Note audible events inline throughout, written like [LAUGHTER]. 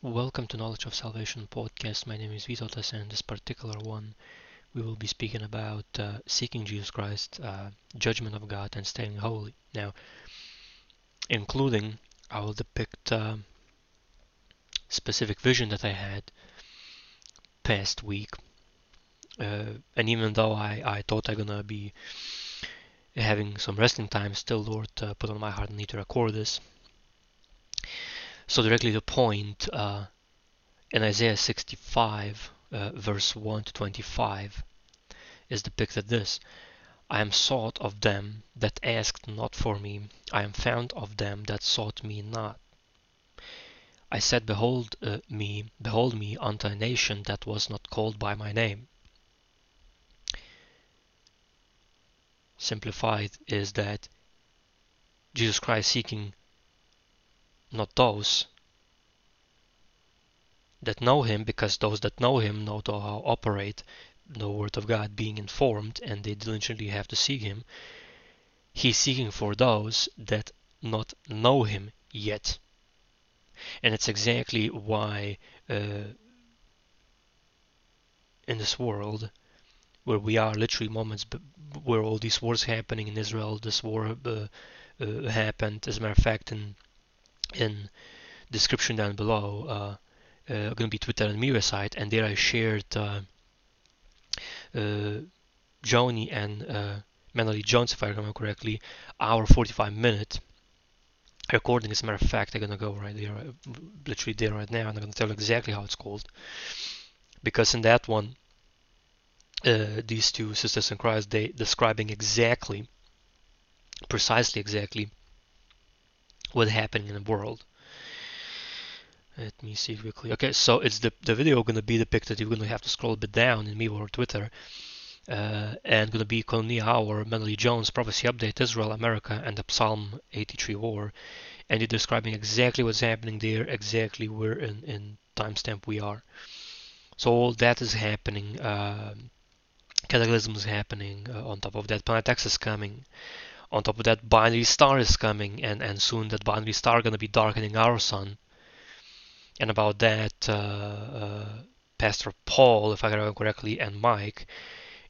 Welcome to Knowledge of Salvation podcast. My name is Vytautas, and in this particular one, we will be speaking about uh, seeking Jesus Christ, uh, judgment of God, and staying holy. Now, including, I will depict uh, specific vision that I had past week, uh, and even though I, I thought I'm gonna be having some resting time, still Lord uh, put on my heart I need to record this. So directly to point, uh, in Isaiah 65, uh, verse 1 to 25, is depicted this I am sought of them that asked not for me, I am found of them that sought me not. I said, Behold uh, me, behold me unto a nation that was not called by my name. Simplified is that Jesus Christ seeking not those that know him, because those that know him know to how operate the word of God, being informed, and they diligently have to seek him. He's seeking for those that not know him yet. And it's exactly why uh, in this world where we are literally moments where all these wars happening in Israel, this war uh, uh, happened. As a matter of fact, in in description down below uh, uh, going to be Twitter and Mira site, and there I shared uh, uh, Joni and uh, Manali Jones, if I remember correctly, our 45 minute recording. As a matter of fact, I'm gonna go right there, literally there right now, and I'm gonna tell you exactly how it's called, because in that one, uh, these two sisters in Christ, they describing exactly, precisely exactly what's happening in the world. Let me see quickly. Okay, so it's the the video going to be depicted. You're going to have to scroll a bit down in me or Twitter. Uh, and going to be Connie Howard, Melody Jones, Prophecy Update, Israel, America, and the Psalm 83 War. And you're describing exactly what's happening there, exactly where in, in timestamp we are. So all that is happening. Uh, cataclysm is happening. Uh, on top of that, Planet X is coming on top of that binary star is coming and and soon that binary star going to be darkening our sun. And about that uh, uh, pastor paul if i remember correctly and mike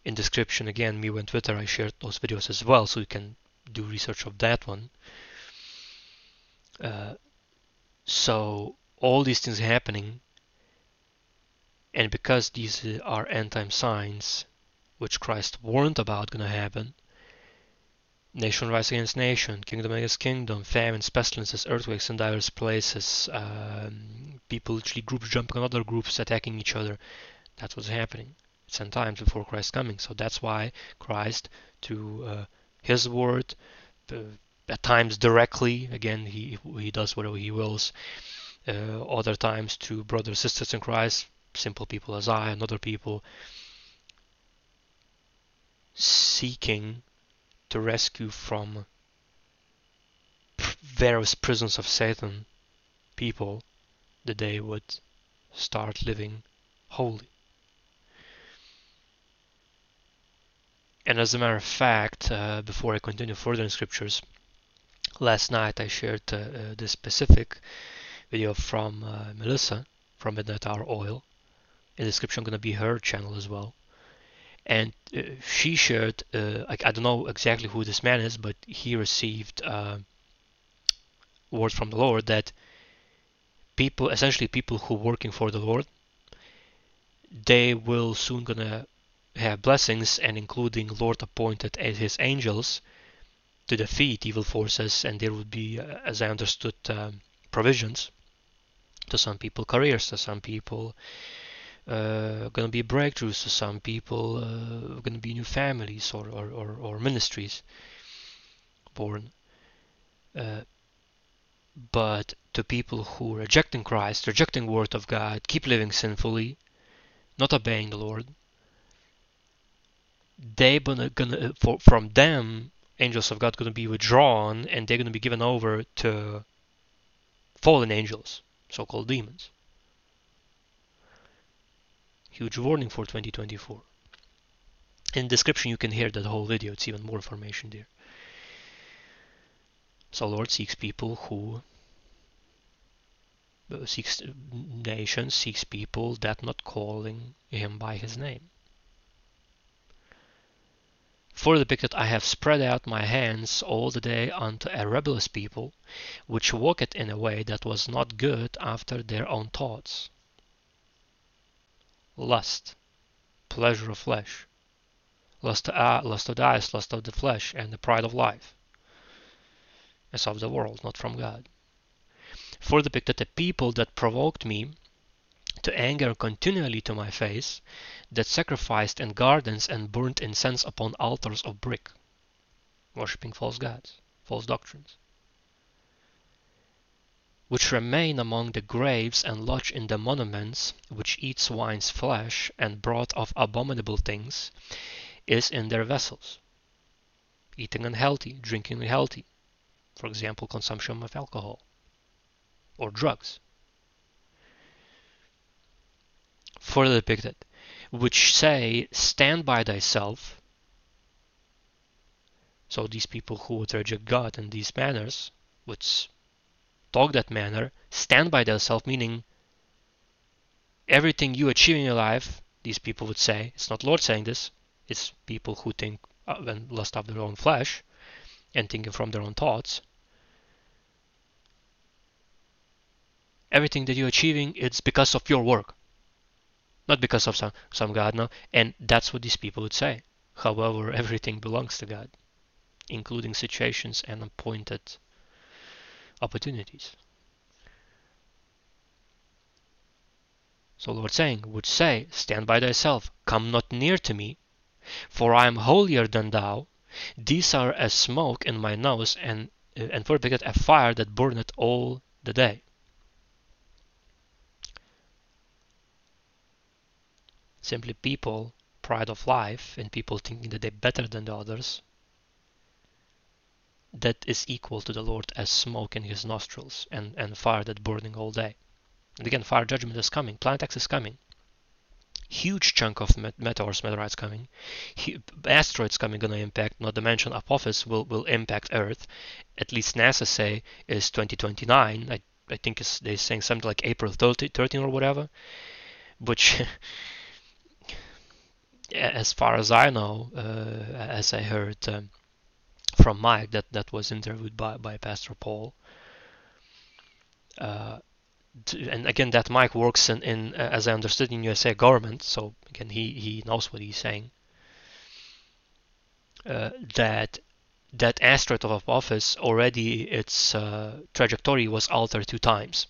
in description again me on twitter i shared those videos as well so you can do research of that one. Uh, so all these things happening and because these are end time signs which christ warned about going to happen Nation rise against nation, kingdom against kingdom, famines, pestilences, earthquakes in diverse places, um, people literally groups jumping on other groups, attacking each other. That's what's happening. It's end times before Christ coming. So that's why Christ, through uh, His word, uh, at times directly, again, He He does whatever He wills. Uh, other times to brothers sisters in Christ, simple people as I and other people, seeking to rescue from various prisons of Satan people that they would start living holy. And as a matter of fact, uh, before I continue further in scriptures, last night I shared uh, uh, this specific video from uh, Melissa from Midnight Hour Oil. In the description, going to be her channel as well and uh, she shared uh, I, I, don't know exactly who this man is but he received uh, word from the lord that people essentially people who working for the lord they will soon gonna have blessings and including lord appointed as his angels to defeat evil forces and there would be uh, as i understood um, provisions to some people careers to some people uh, going to be breakthroughs to some people, uh, going to be new families or, or, or, or ministries born. Uh, but to people who are rejecting Christ, rejecting Word of God, keep living sinfully, not obeying the Lord, they gonna, gonna for, from them angels of God gonna be withdrawn and they're gonna be given over to fallen angels, so-called demons huge warning for 2024. In the description you can hear that whole video, it's even more information there. So Lord seeks people who uh, seeks nations, seeks people that not calling him by his name. For depicted I have spread out my hands all the day unto a rebellious people, which walked in a way that was not good after their own thoughts. Lust, pleasure of flesh, lust, uh, lust of the eyes, lust of the flesh, and the pride of life, as of the world, not from God. For depicted a people that provoked me to anger continually to my face, that sacrificed in gardens and burnt incense upon altars of brick, worshipping false gods, false doctrines, which remain among the graves and lodge in the monuments, which eat swine's flesh and broth of abominable things, is in their vessels, eating unhealthy, drinking unhealthy, for example, consumption of alcohol or drugs. further depicted, which say, Stand by thyself. So these people who would reject God in these manners would talk that manner, stand by thyself, meaning everything you achieve in your life, these people would say, it's not Lord saying this, it's people who think uh, and lust of their own flesh and thinking from their own thoughts. Everything that you're achieving, it's because of your work not because of some, some God, no. And that's what these people would say. However, [LAUGHS] everything belongs to God, including situations and appointed opportunities. So Lord saying would say, Stand by thyself, come not near to me, for I am holier than thou. These are as smoke in my nose, and uh, and for a fire that burneth all the day. simply people, pride of life, and people thinking that they're better than the others, that is equal to the Lord as smoke in his nostrils and, and fire that burning all day. And again, fire judgment is coming. Planet X is coming. Huge chunk of met- meteors, meteorites coming. He- asteroids coming going to impact. Not to mention Apophis will, will impact Earth. At least NASA say is 2029. I, I think they're saying something like April 30, 13 or whatever. Which [LAUGHS] as far as I know, uh, as I heard um, from Mike that, that was interviewed by, by Pastor Paul, uh, and again that Mike works in, in uh, as I understood in USA government, so again he, he knows what he's saying. Uh, that that asteroid of Apophis already its uh, trajectory was altered two times,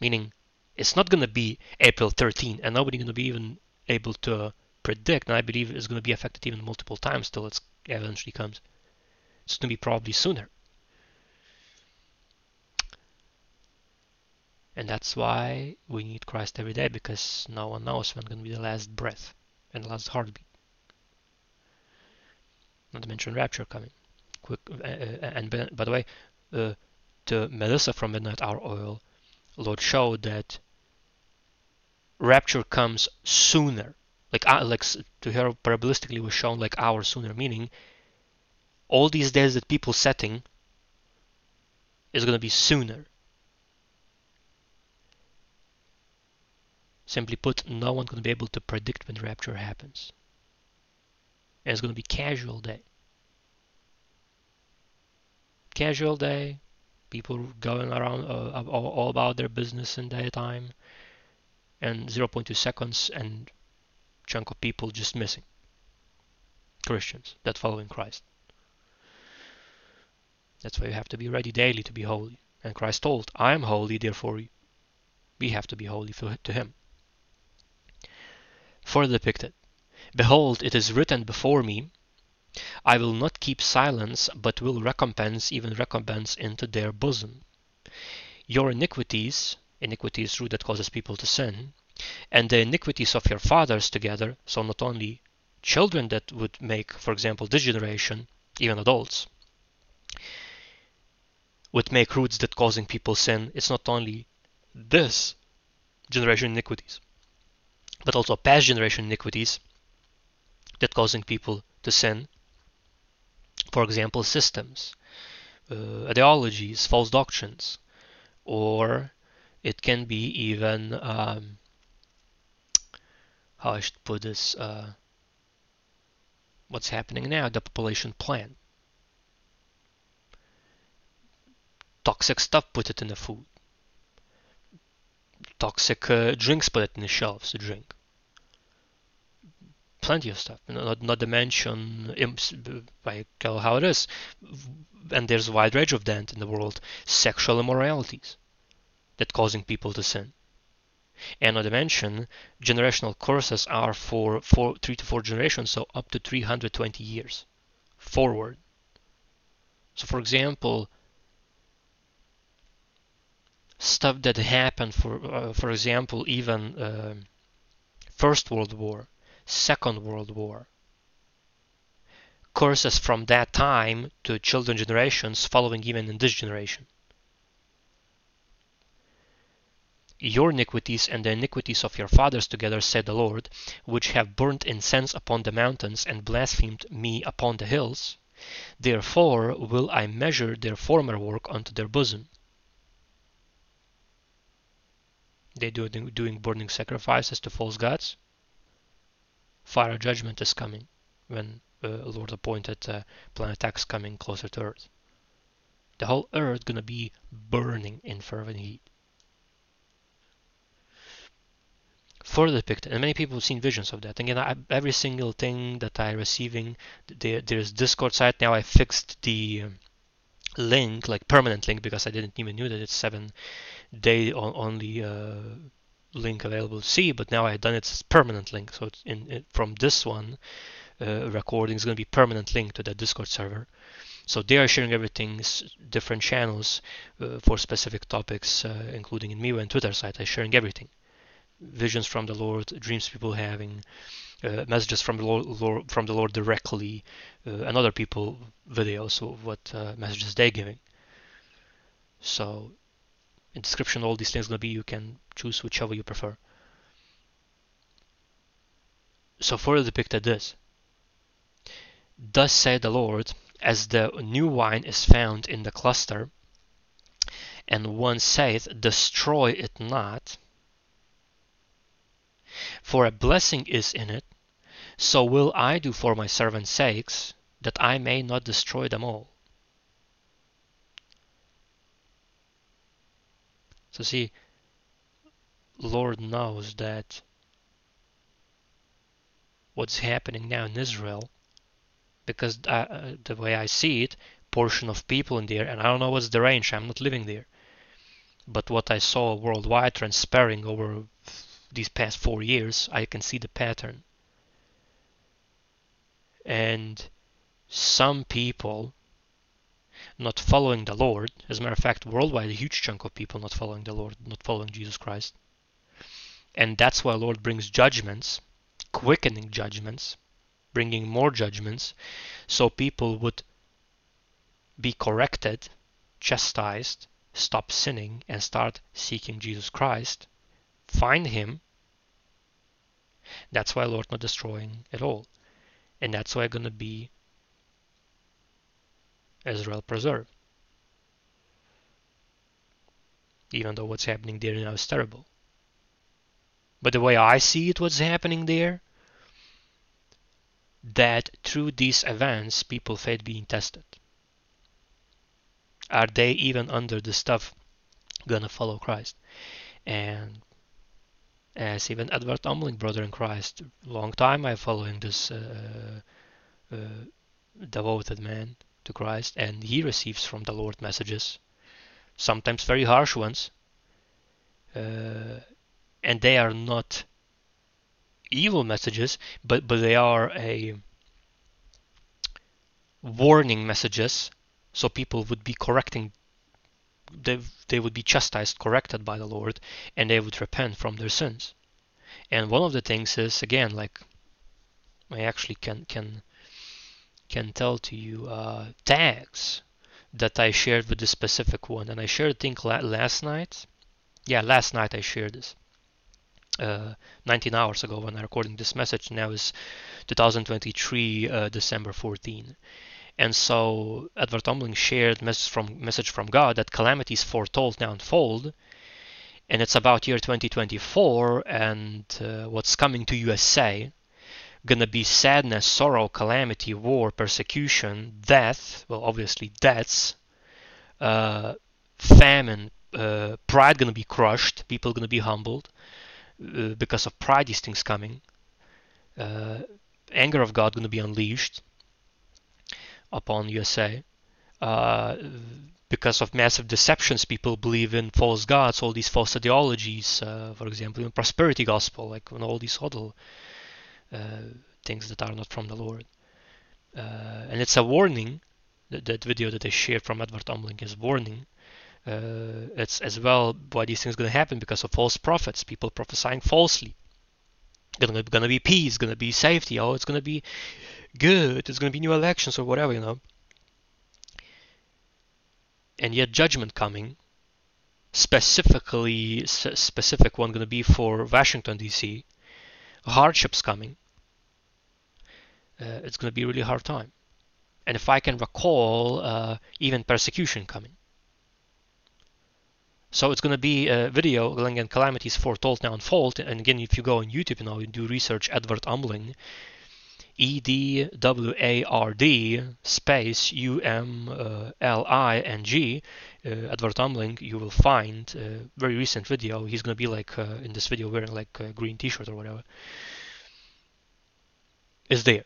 meaning it's not going to be April 13, and nobody going to be even able to predict, and I believe it's going to be affected even multiple times till it eventually comes. It's going to be probably sooner. And that's why we need Christ every day because no one knows when going to be the last breath and the last heartbeat. Not to mention rapture coming. Quick, uh, uh and by the way, uh, to Melissa from Midnight Hour Oil, Lord showed that rapture comes sooner like uh, like to her parabolistically was shown like hours sooner, meaning all these days that people setting is going to be sooner. Simply put, no one's going to be able to predict when rapture happens. And it's going to be casual day. Casual day, people going around uh, all, about their business in daytime, and 0.2 seconds, and chunk of people just missing. Christians that follow in Christ. That's why you have to be ready daily to be holy. And Christ told, I am holy, therefore we have to be holy to him. Further depicted, Behold, it is written before me, I will not keep silence, but will recompense, even recompense into their bosom. Your iniquities, iniquity is root that causes people to sin, and the iniquities of your fathers together, so not only children that would make, for example, degeneration, even adults, would make roots that causing people sin. It's not only this generation iniquities, but also past generation iniquities that causing people to sin. For example, systems, uh, ideologies, false doctrines, or it can be even um, how I should put this uh, what's happening now the population plan toxic stuff put it in the food. Toxic uh, drinks put it in the shelves to drink. Plenty of stuff. Not, not to mention I tell how it is. And there's a wide range of that in the world. Sexual immoralities that causing people to sin. And not to mention generational curses are for four, three to four generations so up to 320 years forward. So for example stuff that happened for uh, for example even uh, first world war second world war curses from that time to children generations following even in this generation your iniquities and the iniquities of your fathers together, said the Lord, which have burnt incense upon the mountains and blasphemed me upon the hills. Therefore will I measure their former work unto their bosom. They do doing burning sacrifices to false gods. Fire judgment is coming when uh, Lord appointed uh, planet X coming closer to Earth. The whole Earth gonna be burning in fervent heat. further depicted and many people have seen visions of that again I, every single thing that i receiving there, there's discord site now i fixed the um, link like permanent link because i didn't even knew that it's seven day on, the uh, link available to see but now i've done it as permanent link so it's in, in from this one uh, recording is going to be permanent link to that discord server so they are sharing everything different channels uh, for specific topics uh, including in MeWe and Twitter site I'm sharing everything visions from the Lord, dreams people having, uh, messages from the Lord, Lord, from the Lord directly, uh, and other people videos of what uh, messages they're giving. So, description, all these things gonna be. You can choose whichever you prefer. So further depicted this. Thus said the Lord, as the new wine is found in the cluster, and one saith, Destroy it not for a blessing is in it, so will I do for my servants' sakes, that I may not destroy them all. So see, Lord knows that what's happening now in Israel, because I, uh, uh, the way I see it, portion of people in there, and I don't know what's the range, I'm not living there, but what I saw worldwide transpiring over these past four years, I can see the pattern. And some people not following the Lord, as a matter of fact, worldwide, a huge chunk of people not following the Lord, not following Jesus Christ. And that's why Lord brings judgments, quickening judgments, bringing more judgments, so people would be corrected, chastised, stop sinning, and start seeking Jesus Christ find him. That's why Lord not destroying at all. And that's why gonna be Israel preserved. Even though what's happening there now is terrible. But the way I see it, what's happening there, that through these events, people faith being tested. Are they even under the stuff gonna follow Christ? And as even Edward Umling, brother in Christ. Long time I following this uh, uh, devoted man to Christ, and he receives from the Lord messages, sometimes very harsh ones, uh, and they are not evil messages, but but they are a warning messages, so people would be correcting they, they would be chastised, corrected by the Lord, and they would repent from their sins. And one of the things is again, like I actually can can can tell to you uh, tags that I shared with this specific one, and I shared I think last night. Yeah, last night I shared this. Uh, 19 hours ago when I'm recording this message. Now is 2023 uh, December 14. And so Edward Umling shared message from message from God that calamities foretold now unfold, and it's about year 2024 and uh, what's coming to USA gonna be sadness, sorrow, calamity, war, persecution, death. Well, obviously deaths, uh, famine, uh, pride gonna be crushed. People gonna be humbled uh, because of pride. These things coming. Uh, anger of God gonna be unleashed upon USA. Uh, because of massive deceptions, people believe in false gods, all these false ideologies, uh, for example, in prosperity gospel, like all these other things that are not from the Lord. Uh, and it's a warning. That, that video that I shared from Edward Umling is warning. Uh, it's as well why these things going to happen because of false prophets, people prophesying falsely. Gonna, gonna be peace, gonna be safety, oh, it's gonna be good, it's gonna be new elections or whatever, you know and yet judgment coming specifically specific one going to be for Washington DC hardships coming uh, it's going to be a really hard time and if I can recall uh, even persecution coming so it's going to be a video and calamities foretold now unfold and again if you go on YouTube you know do research Edward Umling, E D W A R D space U M L I N G, uh, Edward Umling, you will find a very recent video. He's gonna be like uh, in this video wearing like a green T-shirt or whatever. Is there?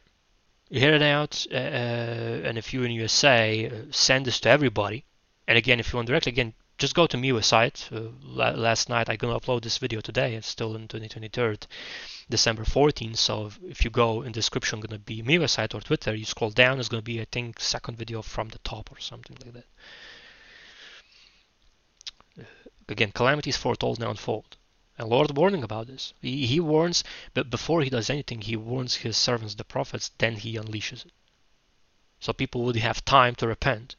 Hear it out, uh, and if you're in USA, uh, send this to everybody. And again, if you want directly, again, just go to MeWe site. Uh, last night I gonna upload this video today. It's still in 2023, December 14th. So if you go in description, gonna be MeWe site or Twitter. You scroll down, it's gonna be I think second video from the top or something like that. Uh, again, calamities foretold now unfold. And Lord warning about this. He, he warns, but before he does anything, he warns his servants, the prophets. Then he unleashes it. So people would have time to repent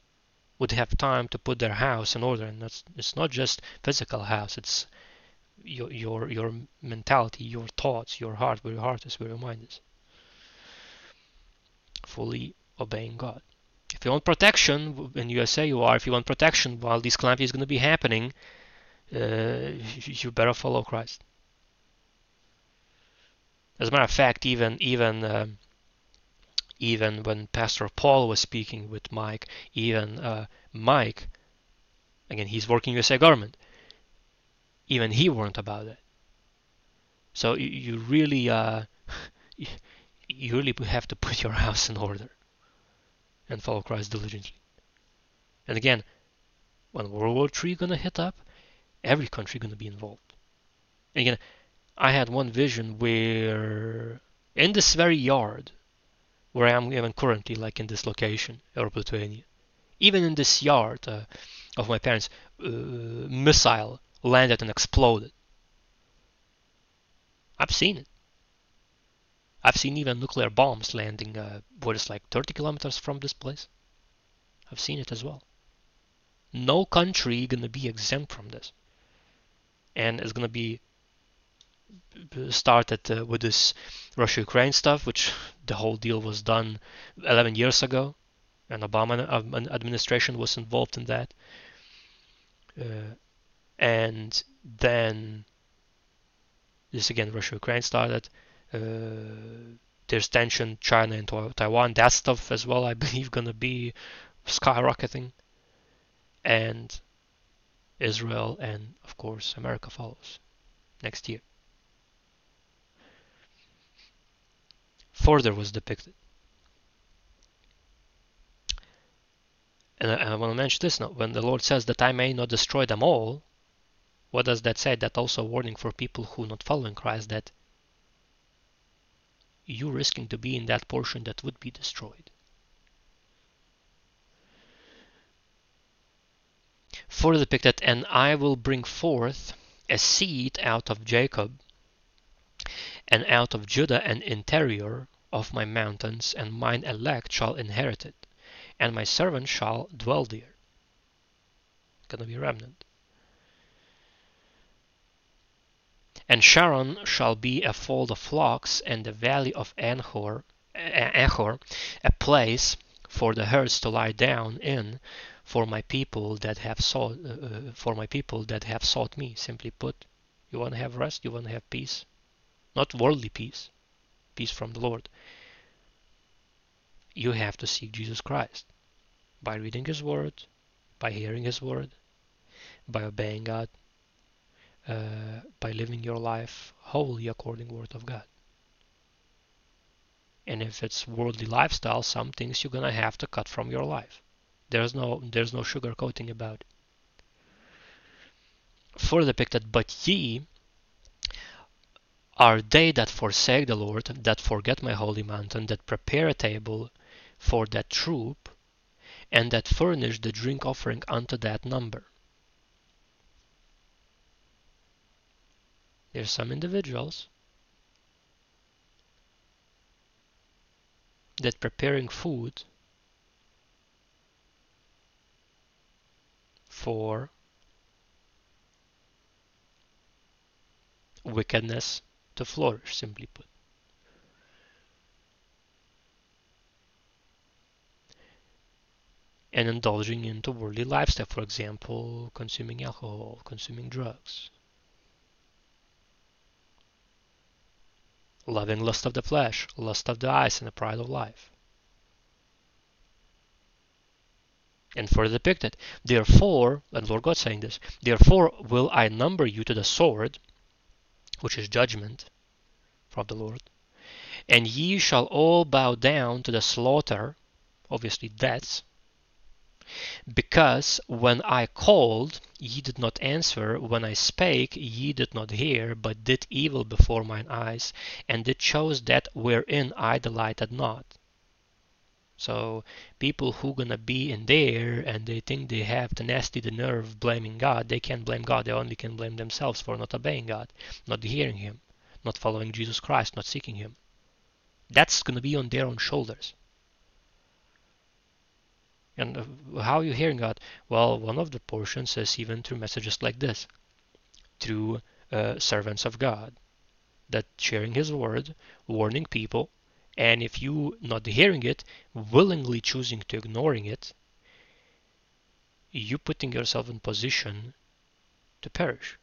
would have time to put their house in order and that's it's not just physical house it's your your your mentality your thoughts your heart where your heart is where your mind is fully obeying god if you want protection in usa you are if you want protection while this calamity is going to be happening you better follow christ as a matter of fact even even um, even when Pastor Paul was speaking with Mike, even uh, Mike, again, he's working USA government, even he warned about it. So you, you really, uh, [LAUGHS] you really have to put your house in order and follow Christ diligently. And again, when World War III gonna hit up, every country gonna be involved. And again, I had one vision where in this very yard where I am even currently, like in this location, Europe, Lithuania. Even in this yard uh, of my parents, uh, missile landed and exploded. I've seen it. I've seen even nuclear bombs landing, uh, what is like 30 kilometers from this place. I've seen it as well. No country gonna be exempt from this, and it's gonna be started uh, with this Russia-Ukraine stuff, which the whole deal was done 11 years ago, and Obama administration was involved in that. Uh, and then this again, Russia-Ukraine started. Uh, there's tension, China and Taiwan. That stuff as well, I [LAUGHS] believe, gonna be skyrocketing, and Israel and of course America follows next year. further was depicted. And I, I want to mention this now. When the Lord says that I may not destroy them all, what does that say? That also warning for people who are not following Christ that you risking to be in that portion that would be destroyed. Further depicted, and I will bring forth a seed out of Jacob and out of Judah an interior of my mountains, and mine elect shall inherit it, and my servant shall dwell there. Gonna be remnant. And Sharon shall be a fold of flocks, and the valley of Anhor, Achor, a place for the herds to lie down in, for my people that have sought uh, uh, for my people that have sought me. Simply put, you want to have rest, you want to have peace, not worldly peace, peace from the Lord. You have to seek Jesus Christ by reading His Word, by hearing His Word, by obeying God, uh, by living your life wholly according Word of God. And if it's worldly lifestyle, some things you're gonna have to cut from your life. There's no there's no sugarcoating about it. Further depicted, but ye are they that forsake the Lord, that forget my holy mountain, that prepare a table for that troop, and that furnish the drink offering unto that number. There's some individuals that preparing food for wickedness to flourish, simply put. And indulging into worldly lifestyle, for example, consuming alcohol, consuming drugs, loving lust of the flesh, lust of the eyes, and the pride of life. And further depicted, therefore, and Lord God saying this, therefore will I number you to the sword, which is judgment from the Lord, and ye shall all bow down to the slaughter, obviously deaths, because when I called, ye did not answer, when I spake, ye did not hear, but did evil before mine eyes, and did chose that wherein I delighted not. So people who gonna be in there and they think they have tenacity, the nerve blaming God, they can't blame God. They only can blame themselves for not obeying God, not hearing Him, not following Jesus Christ, not seeking Him. That's gonna be on their own shoulders. And uh, how are you hearing God? Well, one of the portions says even through messages like this, through uh, servants of God, that sharing His word, warning people, and if you not hearing it, willingly choosing to ignoring it, you putting yourself in position to perish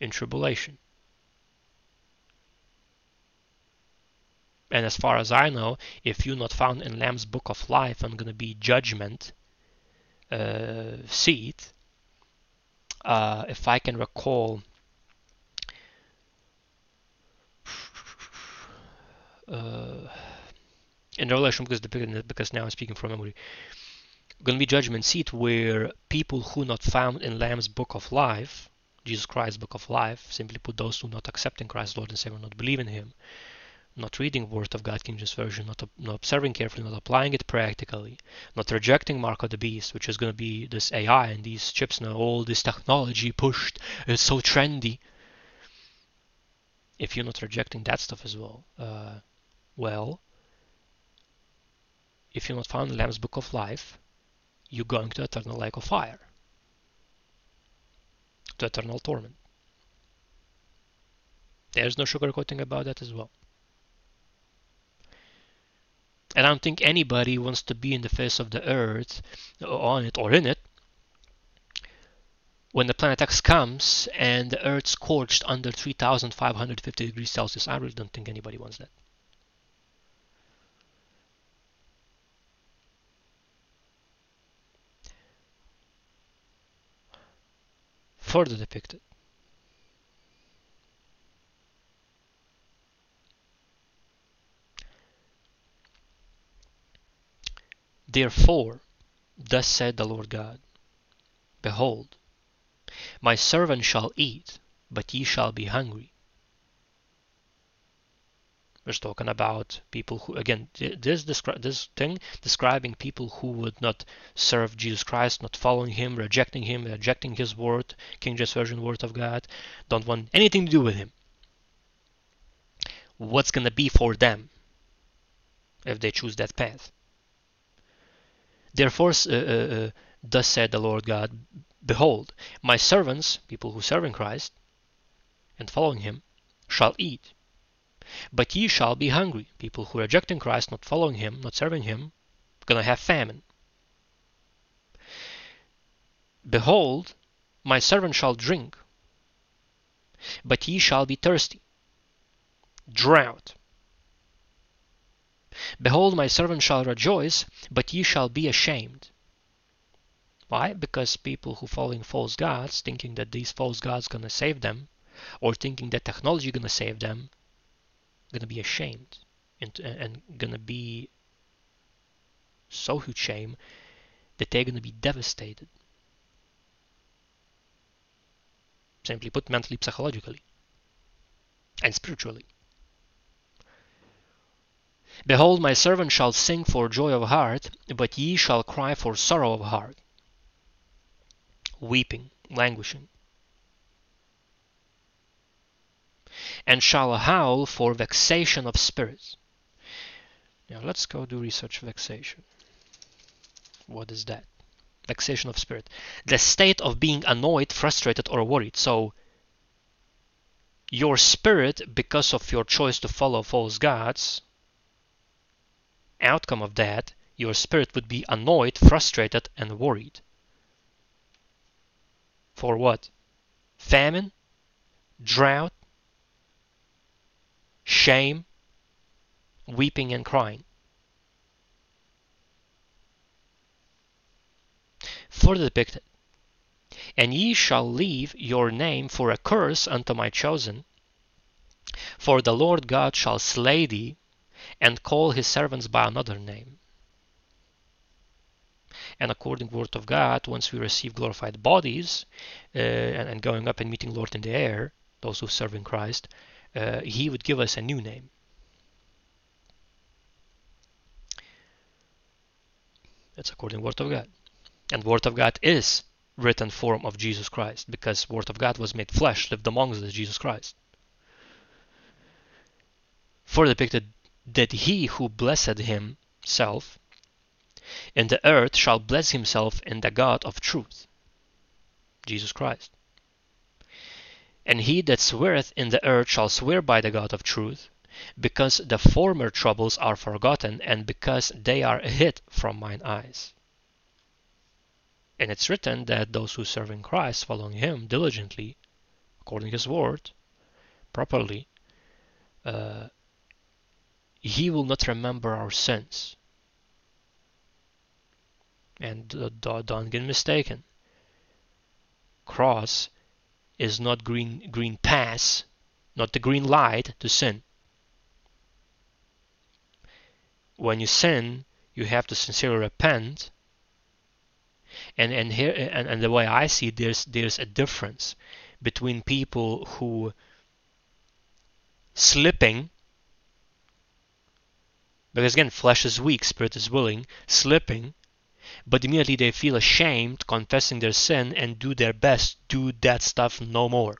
in tribulation. And as far as I know, if you're not found in Lamb's Book of Life and gonna be judgment uh, seat, uh, if I can recall, uh, in Revelation, because the because now I'm speaking from memory, gonna be judgment seat where people who not found in Lamb's Book of Life, Jesus Christ's Book of Life, simply put those who not accepting Christ Lord and Savior, not believe in Him, not reading Word of God, King James Version, not, not observing carefully, not applying it practically, not rejecting Mark of the Beast, which is going to be this AI and these chips now, all this technology pushed, it's so trendy. If you're not rejecting that stuff as well, uh, well, if you're not found in Lamb's Book of Life, you're going to eternal lake of fire, to eternal torment. There's no sugarcoating about that as well. And I don't think anybody wants to be in the face of the earth, on it or in it, when the planet X comes and the earth scorched under 3550 degrees Celsius. I really don't think anybody wants that. Further depicted. Therefore, thus said the Lord God Behold, my servant shall eat, but ye shall be hungry. We're talking about people who, again, this descri- this thing describing people who would not serve Jesus Christ, not following Him, rejecting Him, rejecting His word, King James Version word of God, don't want anything to do with Him. What's gonna be for them if they choose that path? Therefore, uh, uh, uh, thus said the Lord God, Behold, my servants, people who serve in Christ and following Him, shall eat. But ye shall be hungry. People who are rejecting Christ, not following Him, not serving Him, gonna have famine. Behold, my servant shall drink, but ye shall be thirsty. Drought. Behold, my servant shall rejoice, but ye shall be ashamed. Why? Because people who following false gods, thinking that these false gods gonna save them, or thinking that technology gonna save them, gonna be ashamed and, and gonna be so huge shame that they're gonna be devastated. Simply put, mentally, psychologically, and spiritually. Behold, my servant shall sing for joy of heart, but ye shall cry for sorrow of heart, weeping, languishing, and shall howl for vexation of spirit. Now let's go do research vexation. What is that? vexation of spirit, the state of being annoyed, frustrated, or worried. So, your spirit, because of your choice to follow false gods, outcome of that, your spirit would be annoyed, frustrated, and worried. For what? Famine, drought, shame, weeping and crying. further depicted. And ye shall leave your name for a curse unto my chosen. For the Lord God shall slay thee, and call his servants by another name. And according word of God, once we receive glorified bodies uh, and, and, going up and meeting Lord in the air, those who serve in Christ, uh, he would give us a new name. That's according to word of God. And Word of God is written form of Jesus Christ because Word of God was made flesh, lived among us Jesus Christ. Further depicted that he who blessed himself in the earth shall bless himself in the God of truth, Jesus Christ. And he that sweareth in the earth shall swear by the God of truth, because the former troubles are forgotten, and because they are hid from mine eyes. And it's written that those who serve in Christ, following Him diligently, according to His word, properly, uh, He will not remember our sins. And uh, don't get mistaken. Cross is not green green pass, not the green light to sin. When you sin, you have to sincerely repent and and here and, and the way I see it, there's there's a difference between people who slipping because again flesh is weak spirit is willing slipping but immediately they feel ashamed confessing their sin and do their best do that stuff no more.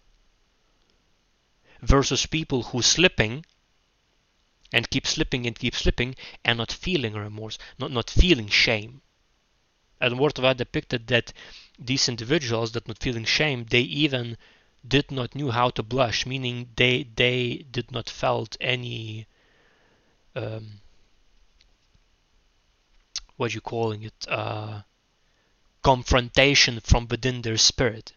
Versus people who slipping and keep slipping and keep slipping and not feeling remorse not not feeling shame. And God depicted that these individuals that not feeling shame, they even did not knew how to blush, meaning they they did not felt any um, what you calling it uh, confrontation from within their spirit.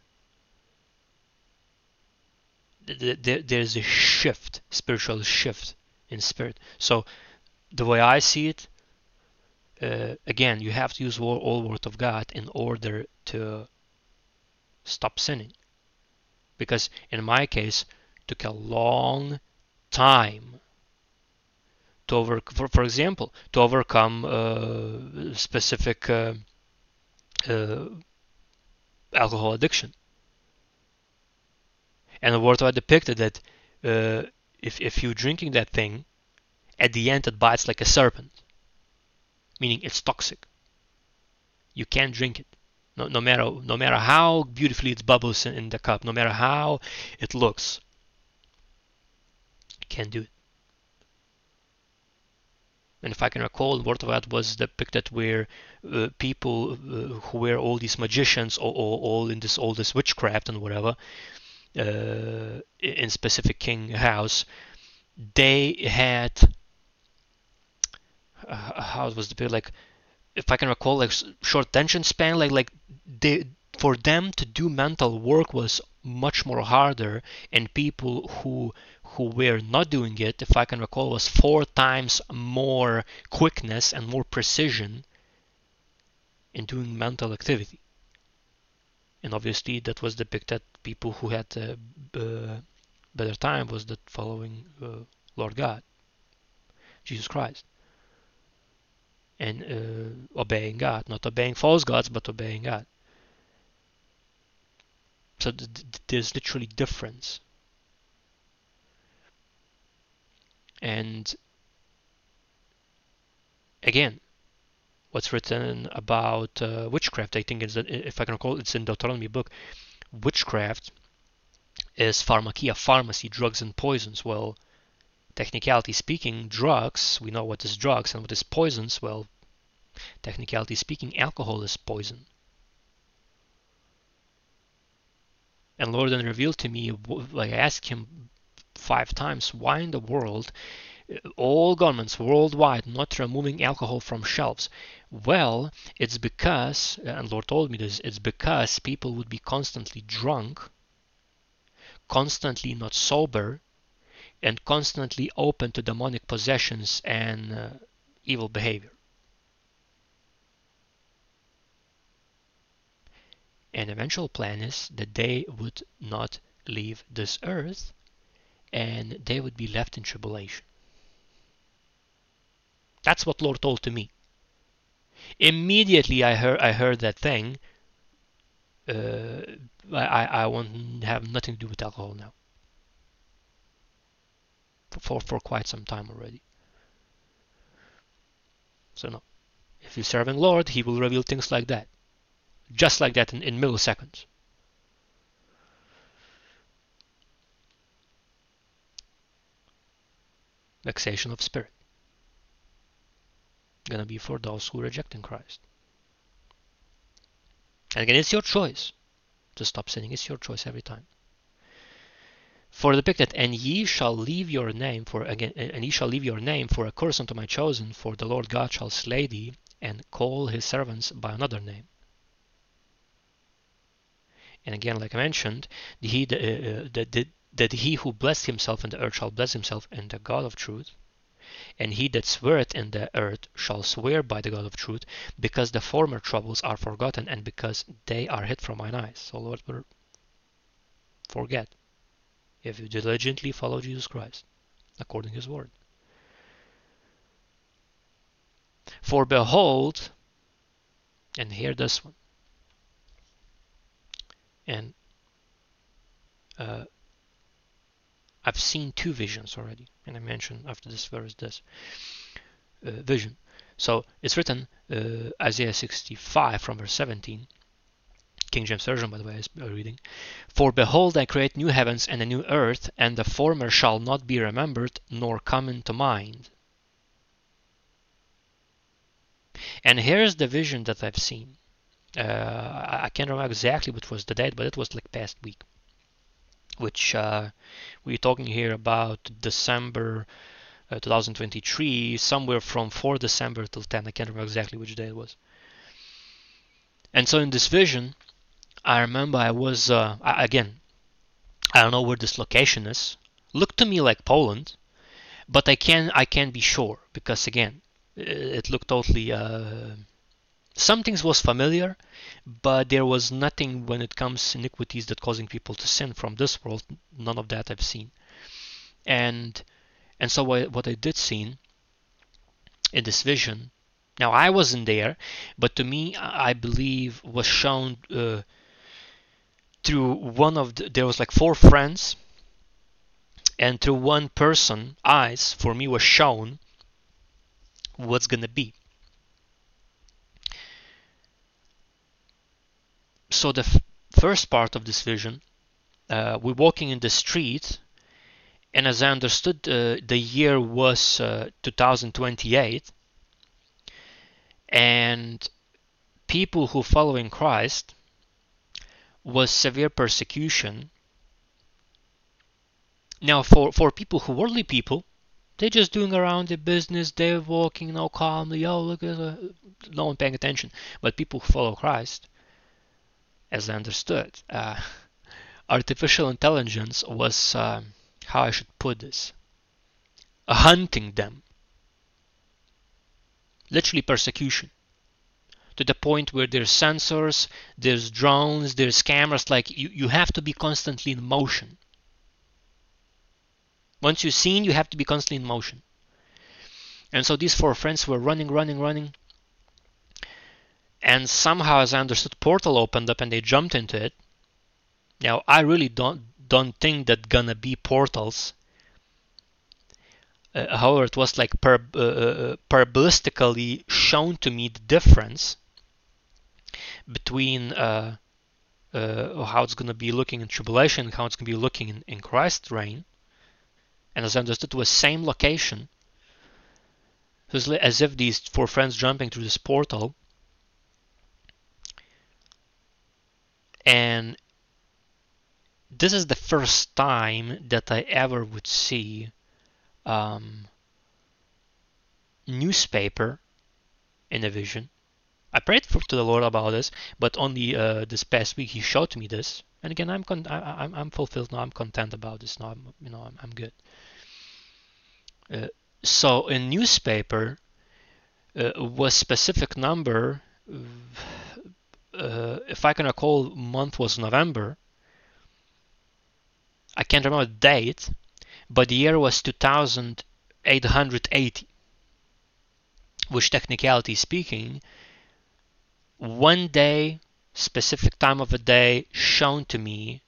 There's a shift, spiritual shift in spirit. So the way I see it, uh, again, you have to use all, all Word of God in order to stop sinning. Because in my case, took a long time to over, for, for example, to overcome uh, specific uh, uh, alcohol addiction. And the of depicted that uh, if if you're drinking that thing, at the end it bites like a serpent meaning it's toxic. You can't drink it. No, no matter no matter how beautifully it bubbles in, the cup, no matter how it looks, can't do it. And if I can recall, Word of was depicted where uh, people uh, who were all these magicians, or, or, all in this all this witchcraft and whatever, uh, in specific king house, they had uh, how it was depicted like if I can recall like short tension span like like they for them to do mental work was much more harder and people who who were not doing it if i can recall was four times more quickness and more precision in doing mental activity. And obviously that was depicted people who had a uh, better time was that following uh, lord god jesus christ. And uh, obeying god not obeying false gods but obeying god. So th- th- there's literally difference. And again, what's written about uh, witchcraft, I think, is if I can recall, it's in Deuteronomy book. Witchcraft is pharmakia, pharmacy, drugs and poisons. Well, technicality speaking, drugs, we know what is drugs and what is poisons. Well, technicality speaking, alcohol is poison. And Lord then revealed to me, like I asked him five times, why in the world all governments worldwide not removing alcohol from shelves? Well, it's because, and Lord told me this, it's because people would be constantly drunk, constantly not sober, and constantly open to demonic possessions and uh, evil behavior. An eventual plan is that they would not leave this earth and they would be left in tribulation. That's what Lord told to me. Immediately I heard I heard that thing. Uh, I I won't have nothing to do with alcohol now. For for quite some time already. So no, if you're serving Lord, He will reveal things like that just like that in, in milliseconds. Vexation of spirit. Gonna be for those who reject in Christ. And again, it's your choice to stop sinning. It's your choice every time. For the that and ye shall leave your name for again, and ye shall leave your name for a curse unto my chosen, for the Lord God shall slay thee, and call his servants by another name. And again, like I mentioned, he, uh, uh, that, that he who blessed himself in the earth shall bless himself in the God of truth. And he that sweareth in the earth shall swear by the God of truth, because the former troubles are forgotten, and because they are hid from mine eyes. So Lord forget if you diligently follow Jesus Christ according to his word. For behold, and hear this one, and uh, I've seen two visions already, and I mentioned after this verse this uh, vision. So it's written uh, Isaiah 65 from verse 17. King James Version, by the way, is reading. For behold, I create new heavens and a new earth, and the former shall not be remembered, nor come into mind. And here's the vision that I've seen. Uh, I can't remember exactly what was the date, but it was like past week. Which uh, we're talking here about December uh, 2023, somewhere from 4 December till 10. I can't remember exactly which day it was. And so in this vision, I remember I was uh, again. I don't know where this location is. Looked to me like Poland, but I can I can't be sure because again, it looked totally uh, some things was familiar, but there was nothing when it comes iniquities that causing people to sin from this world. None of that I've seen. And and so what, I did see in this vision, now I wasn't there, but to me I believe was shown uh, through one of the, there was like four friends, and through one person eyes for me was shown what's gonna be so the first part of this vision, uh, we're walking in the street, and as I understood, uh, the year was uh, 2028, and people who following Christ was severe persecution. Now, for for people who worldly people, they're just doing around their business. They're walking, you know, calmly. Oh, look uh, no one paying attention. But people who follow Christ, as I understood, uh, artificial intelligence was, uh, how I should put this, hunting them. Literally persecution. To the point where there's sensors, there's drones, there's cameras, like you, you have to be constantly in motion. Once you're seen, you have to be constantly in motion. And so these four friends were running, running, running. And somehow, as I understood, portal opened up and they jumped into it. Now, I really don't don't think that gonna be portals. Uh, however, it was like per, uh, uh parabolistically shown to me the difference between uh, uh, how it's gonna be looking in tribulation and how it's gonna be looking in, in Christ's reign. And as I understood, it was same location. So it's as if these four friends jumping through this portal and this is the first time that I ever would see um, newspaper in a vision. I prayed for, to the Lord about this, but only uh, this past week He showed me this, and again I'm con- I, am I'm fulfilled now. I'm content about this now. I'm, you know I'm, I'm good. Uh, so in newspaper uh, was specific number. Uh, Uh, if I can recall, month was November I can't remember the date, but the year was 2880, which technicality speaking, one day, specific time of a day shown to me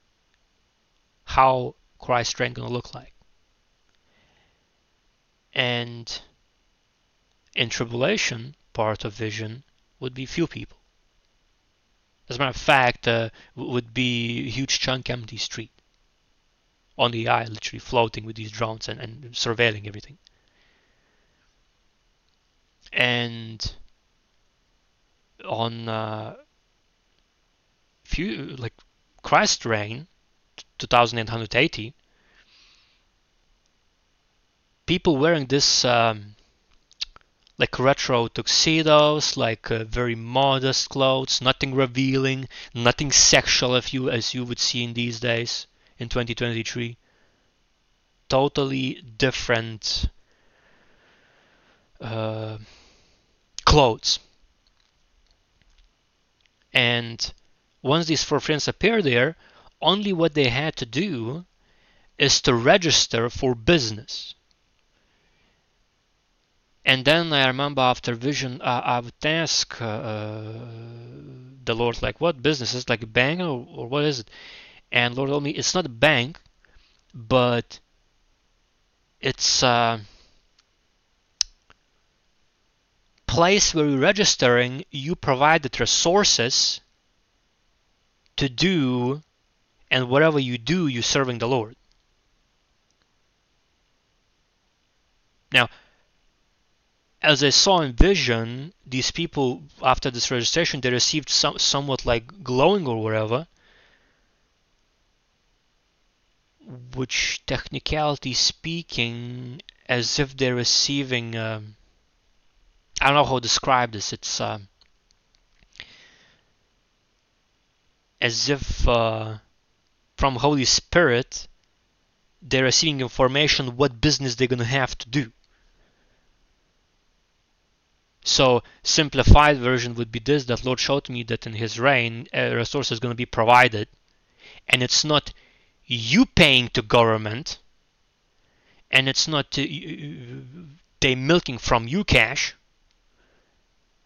how Christ's reign gonna look like. And in tribulation, part of vision would be few people. As a matter of fact, uh, would be a huge chunk empty street on the eye, literally floating with these drones and, and surveilling everything. And on uh, few like Christ reign, 2880, people wearing this um, like retro tuxedos, like uh, very modest clothes, nothing revealing, nothing sexual, if you as you would see in these days in 2023. Totally different uh, clothes. And once these four friends appear there, only what they had to do is to register for business. And then I remember after vision, uh, I would ask uh, the Lord, like, what business? Is like a bank or, or what is it? And Lord told me it's not a bank, but it's a place where you're registering, you provide the resources to do, and whatever you do, you're serving the Lord. Now, as I saw in vision, these people after this registration they received some somewhat like glowing or whatever, which technicality speaking, as if they're receiving. Um, I don't know how to describe this. It's uh, as if uh, from Holy Spirit they're receiving information what business they're gonna have to do. So simplified version would be this: that Lord showed me that in His reign, a resource is going to be provided, and it's not you paying to government and it's not they milking from you cash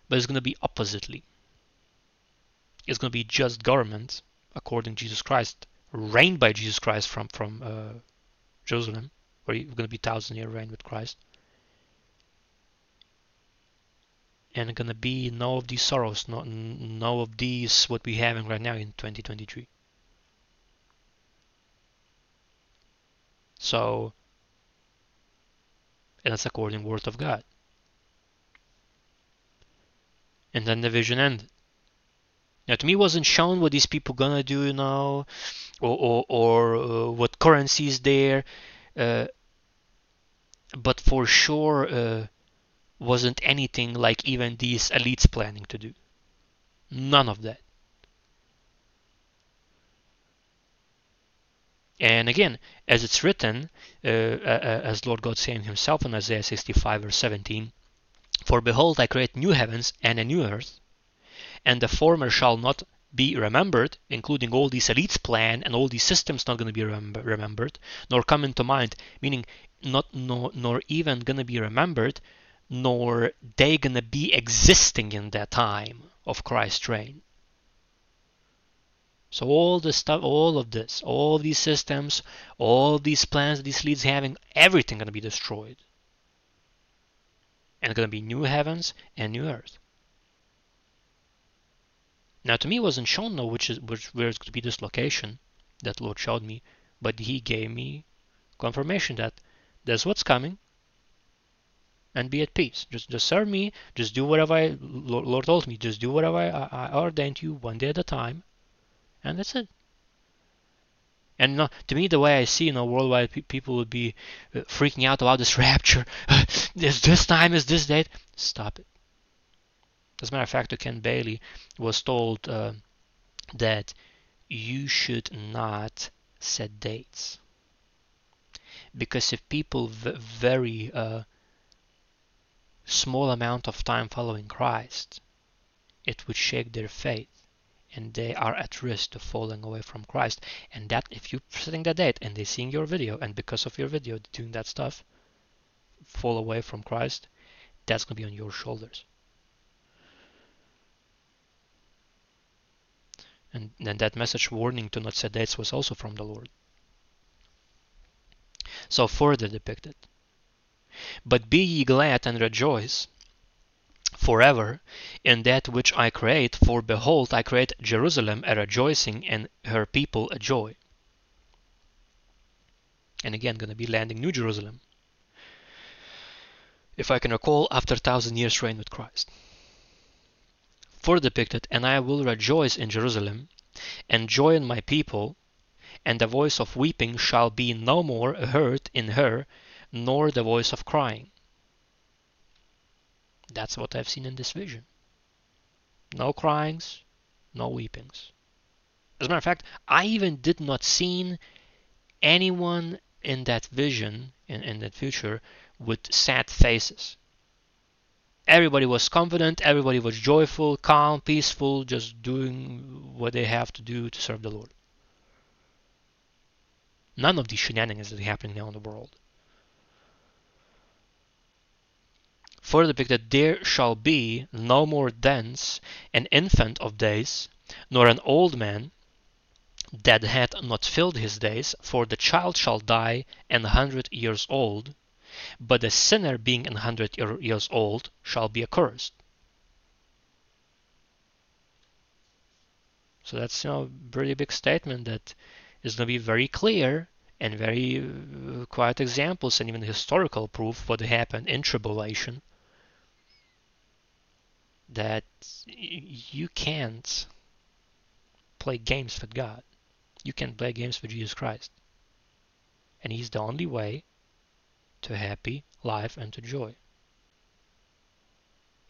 but it's going to be oppositely. It's going to be just government according to jesus christ reigned by jesus christ from from uh, jerusalem where you're going to be thousand year reign with christ and to be no of these sorrows no, no of these what we having right now in 2023 So, and that's according word of God. And then the vision ended. Now, to me, wasn't shown what these people gonna do, you know, or or, or uh, what currency is there, uh, but for sure uh, wasn't anything like even these elites planning to do. None of that. And again, as it's written, uh, uh, as Lord God saying himself in Isaiah 65 verse 17, For behold, I create new heavens and a new earth, and the former shall not be remembered, including all these elites plan and all these systems not going to be remember, remembered, nor come into mind, meaning not nor even going to be remembered, nor they going to be existing in that time of Christ's reign. So all this stuff, all of this, all these systems, all these plans these leads having, everything gonna be destroyed. And gonna be new heavens and new earth. Now to me it wasn't shown though which is which where it's gonna be this location that Lord showed me, but he gave me confirmation that that's what's coming. And be at peace. Just just serve me. Just do whatever I Lord told me. Just do whatever I, I ordained you one day at a time and that's it. And to me, the way I see, you know, worldwide pe- people would be uh, freaking out about this [LAUGHS] rapture. [LAUGHS] is this time? Is this date? Stop it. As a matter of fact, Ken Bailey was told uh, that you should not set dates because if people v- very uh, small amount of time following Christ, it would shake their faith and they are at risk of falling away from Christ. And that if you're setting that date and they're seeing your video and because of your video doing that stuff, fall away from Christ, that's gonna be on your shoulders. And then that message warning to not set dates was also from the Lord. So further depicted. But be ye glad and rejoice forever in that which I create, for behold, I create Jerusalem a rejoicing and her people a joy. And again, going to be landing New Jerusalem. If I can recall, after a thousand years reign with Christ. For depicted, and I will rejoice in Jerusalem, and joy in my people, and the voice of weeping shall be no more heard in her, nor the voice of crying. That's what I've seen in this vision. No cryings, no weepings. As a matter of fact, I even did not see anyone in that vision, in, in that future, with sad faces. Everybody was confident, everybody was joyful, calm, peaceful, just doing what they have to do to serve the Lord. None of these shenanigans that are happening now in the world. Further depicted, There shall be no more thence an infant of days, nor an old man that hath not filled his days, for the child shall die an hundred years old, but the sinner being an hundred years old shall be accursed. So that's you know pretty big statement that is going to be very clear and very uh, quite examples and even historical proof what happened in tribulation that you can't play games with God. You can't play games with Jesus Christ. And He's the only way to happy life and to joy.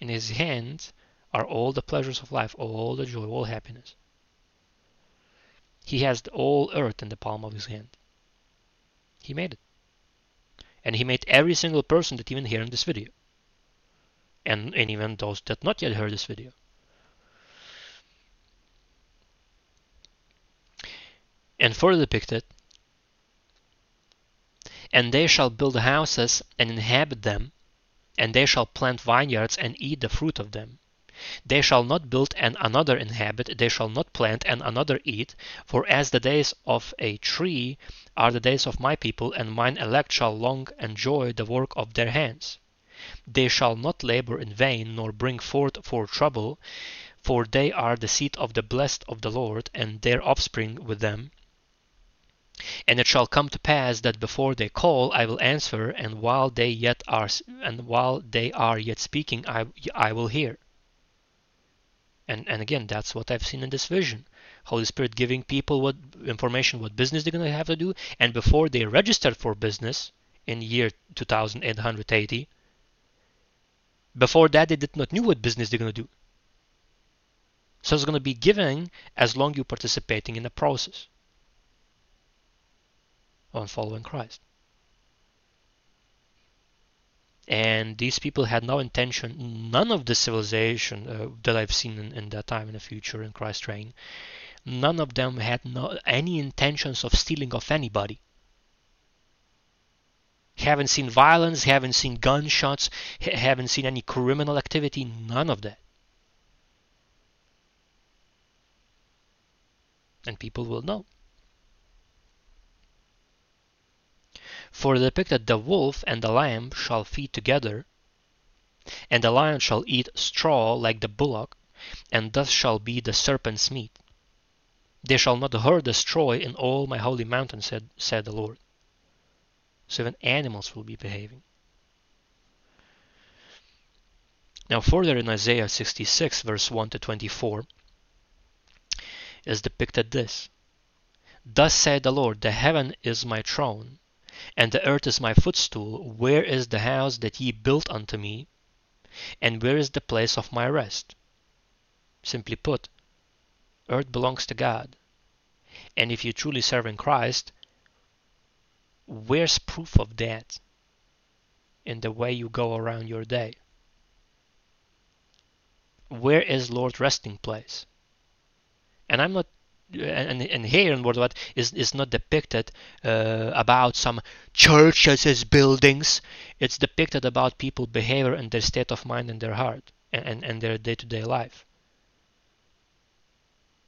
In His hands are all the pleasures of life, all the joy, all happiness. He has all earth in the palm of His hand. He made it. And He made every single person that even here in this video and, and even those that not yet heard this video. And further depicted, and they shall build houses and inhabit them, and they shall plant vineyards and eat the fruit of them. They shall not build and another inhabit, they shall not plant and another eat, for as the days of a tree are the days of my people, and mine elect shall long enjoy the work of their hands. They shall not labor in vain, nor bring forth for trouble, for they are the seed of the blessed of the Lord, and their offspring with them. And it shall come to pass that before they call, I will answer, and while they yet are and while they are yet speaking, I, I will hear. And and again, that's what I've seen in this vision. Holy Spirit giving people what information, what business they're going to have to do, and before they registered for business in year 2880, before that, they did not knew what business they're going to do. So it's going to be given as long you're participating in the process. on following Christ. And these people had no intention, none of the civilization uh, that I've seen in, in that time in the future in Christ's reign, none of them had no, any intentions of stealing of anybody. Haven't seen violence, haven't seen gunshots, haven't seen any criminal activity, none of that. And people will know. For the depicted the wolf and the lamb shall feed together, and the lion shall eat straw like the bullock, and thus shall be the serpent's meat. They shall not hurt the straw in all my holy mountain, said, said the Lord. So even animals will be behaving. Now, further in Isaiah 66, verse 1 to 24, is depicted this Thus said the Lord, The heaven is my throne, and the earth is my footstool. Where is the house that ye built unto me? And where is the place of my rest? Simply put, earth belongs to God. And if you truly serve in Christ, where's proof of that in the way you go around your day? Where is Lord resting place? And I'm not and, and here in of God is, is not depicted uh, about some churches as buildings. It's depicted about people behavior and their state of mind and their heart and, and, and their day-to-day life.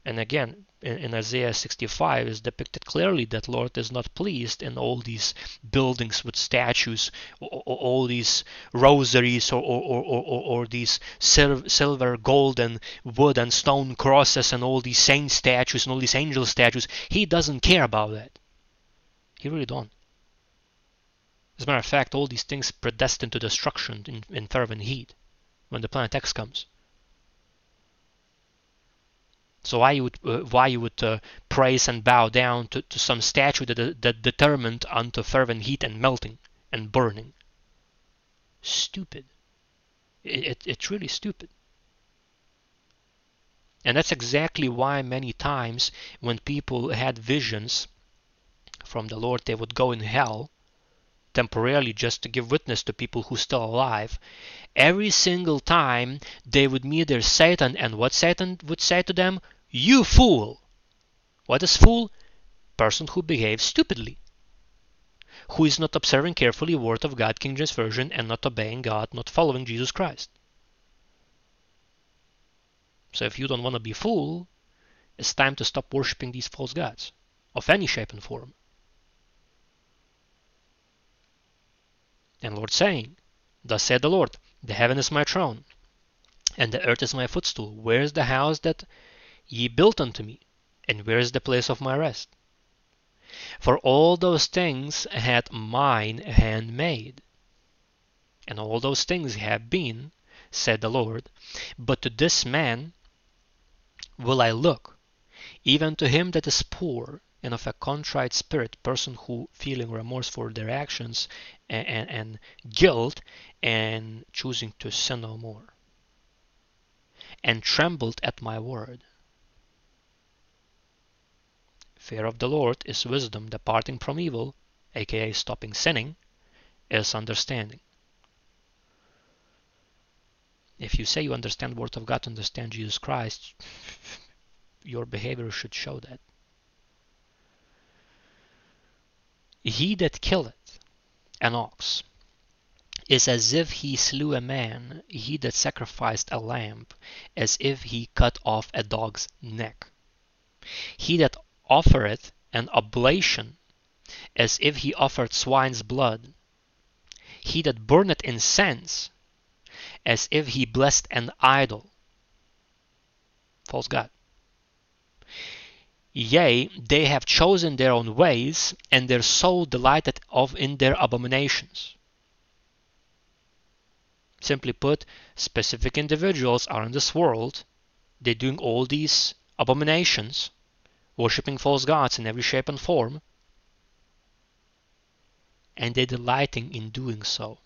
And again, in, Isaiah 65 is depicted clearly that Lord is not pleased in all these buildings with statues, or, or all these rosaries, or, or, or, or, these silver, silver, gold, and wood and stone crosses, and all these saint statues and all these angel statues. He doesn't care about that. He really don't. As a matter of fact, all these things predestined to destruction in, in fervent heat when the planet X comes. So why you would uh, why you would uh, praise and bow down to, to some statue that that determined unto fervent heat and melting and burning? Stupid. It, it, it's really stupid. And that's exactly why many times when people had visions from the Lord, they would go in hell temporarily just to give witness to people who still alive. Every single time they would meet their Satan, and what Satan would say to them, You fool! What is fool? Person who behaves stupidly. Who is not observing carefully word of God, King James Version, and not obeying God, not following Jesus Christ. So if you don't want to be fool, it's time to stop worshipping these false gods of any shape and form. And Lord saying, Thus said the Lord, The heaven is my throne, and the earth is my footstool. Where is the house that ye built unto me? And where is the place of my rest? For all those things had mine hand made. And all those things have been, said the Lord. But to this man will I look, even to him that is poor and of a contrite spirit, person who feeling remorse for their actions and, and, and guilt and choosing to sin no more, and trembled at my word. Fear of the Lord is wisdom, departing from evil, aka stopping sinning, is understanding. If you say you understand the Word of God, understand Jesus Christ, [LAUGHS] your behavior should show that. He that killeth an ox is as if he slew a man, he that sacrificed a lamb, as if he cut off a dog's neck. He that offereth an oblation, as if he offered swine's blood. He that burneth incense, as if he blessed an idol. False God. Yea, they have chosen their own ways, and their soul delighted of in their abominations. Simply put, specific individuals are in this world, they're doing all these abominations, worshipping false gods in every shape and form, and they're delighting in doing so.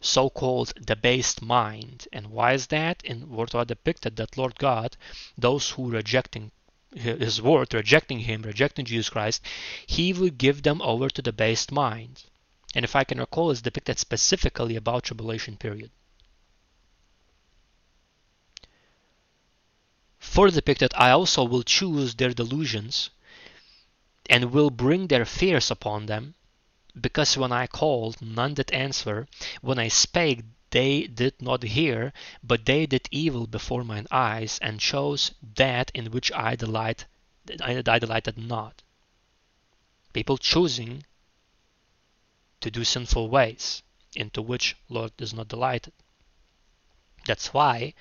So-called debased mind. And why is that? In Word God depicted that Lord God, those who rejecting his word, rejecting him, rejecting Jesus Christ, he will give them over to debased mind. And if I can recall, it's depicted specifically about tribulation period. For depicted, I also will choose their delusions and will bring their fears upon them, because when I called, none did answer, when I spake, they did not hear, but they did evil before mine eyes, and chose that in which I delight I, delighted not. People choosing to do sinful ways, into which Lord is not delighted. That's why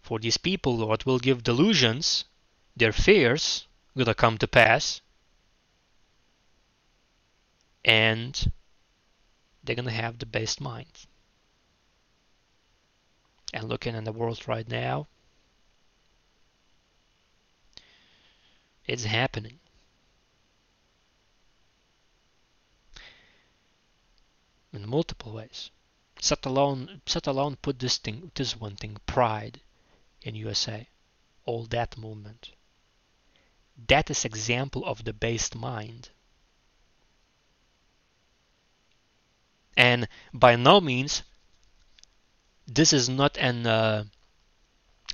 for these people Lord will give delusions, their fears gonna come to pass, and they're gonna have the best mind. And looking in the world right now, it's happening. In multiple ways. Set alone, set alone put this thing, this one thing, pride in USA, all that movement. That is example of debased mind. And by no means, this is not an uh,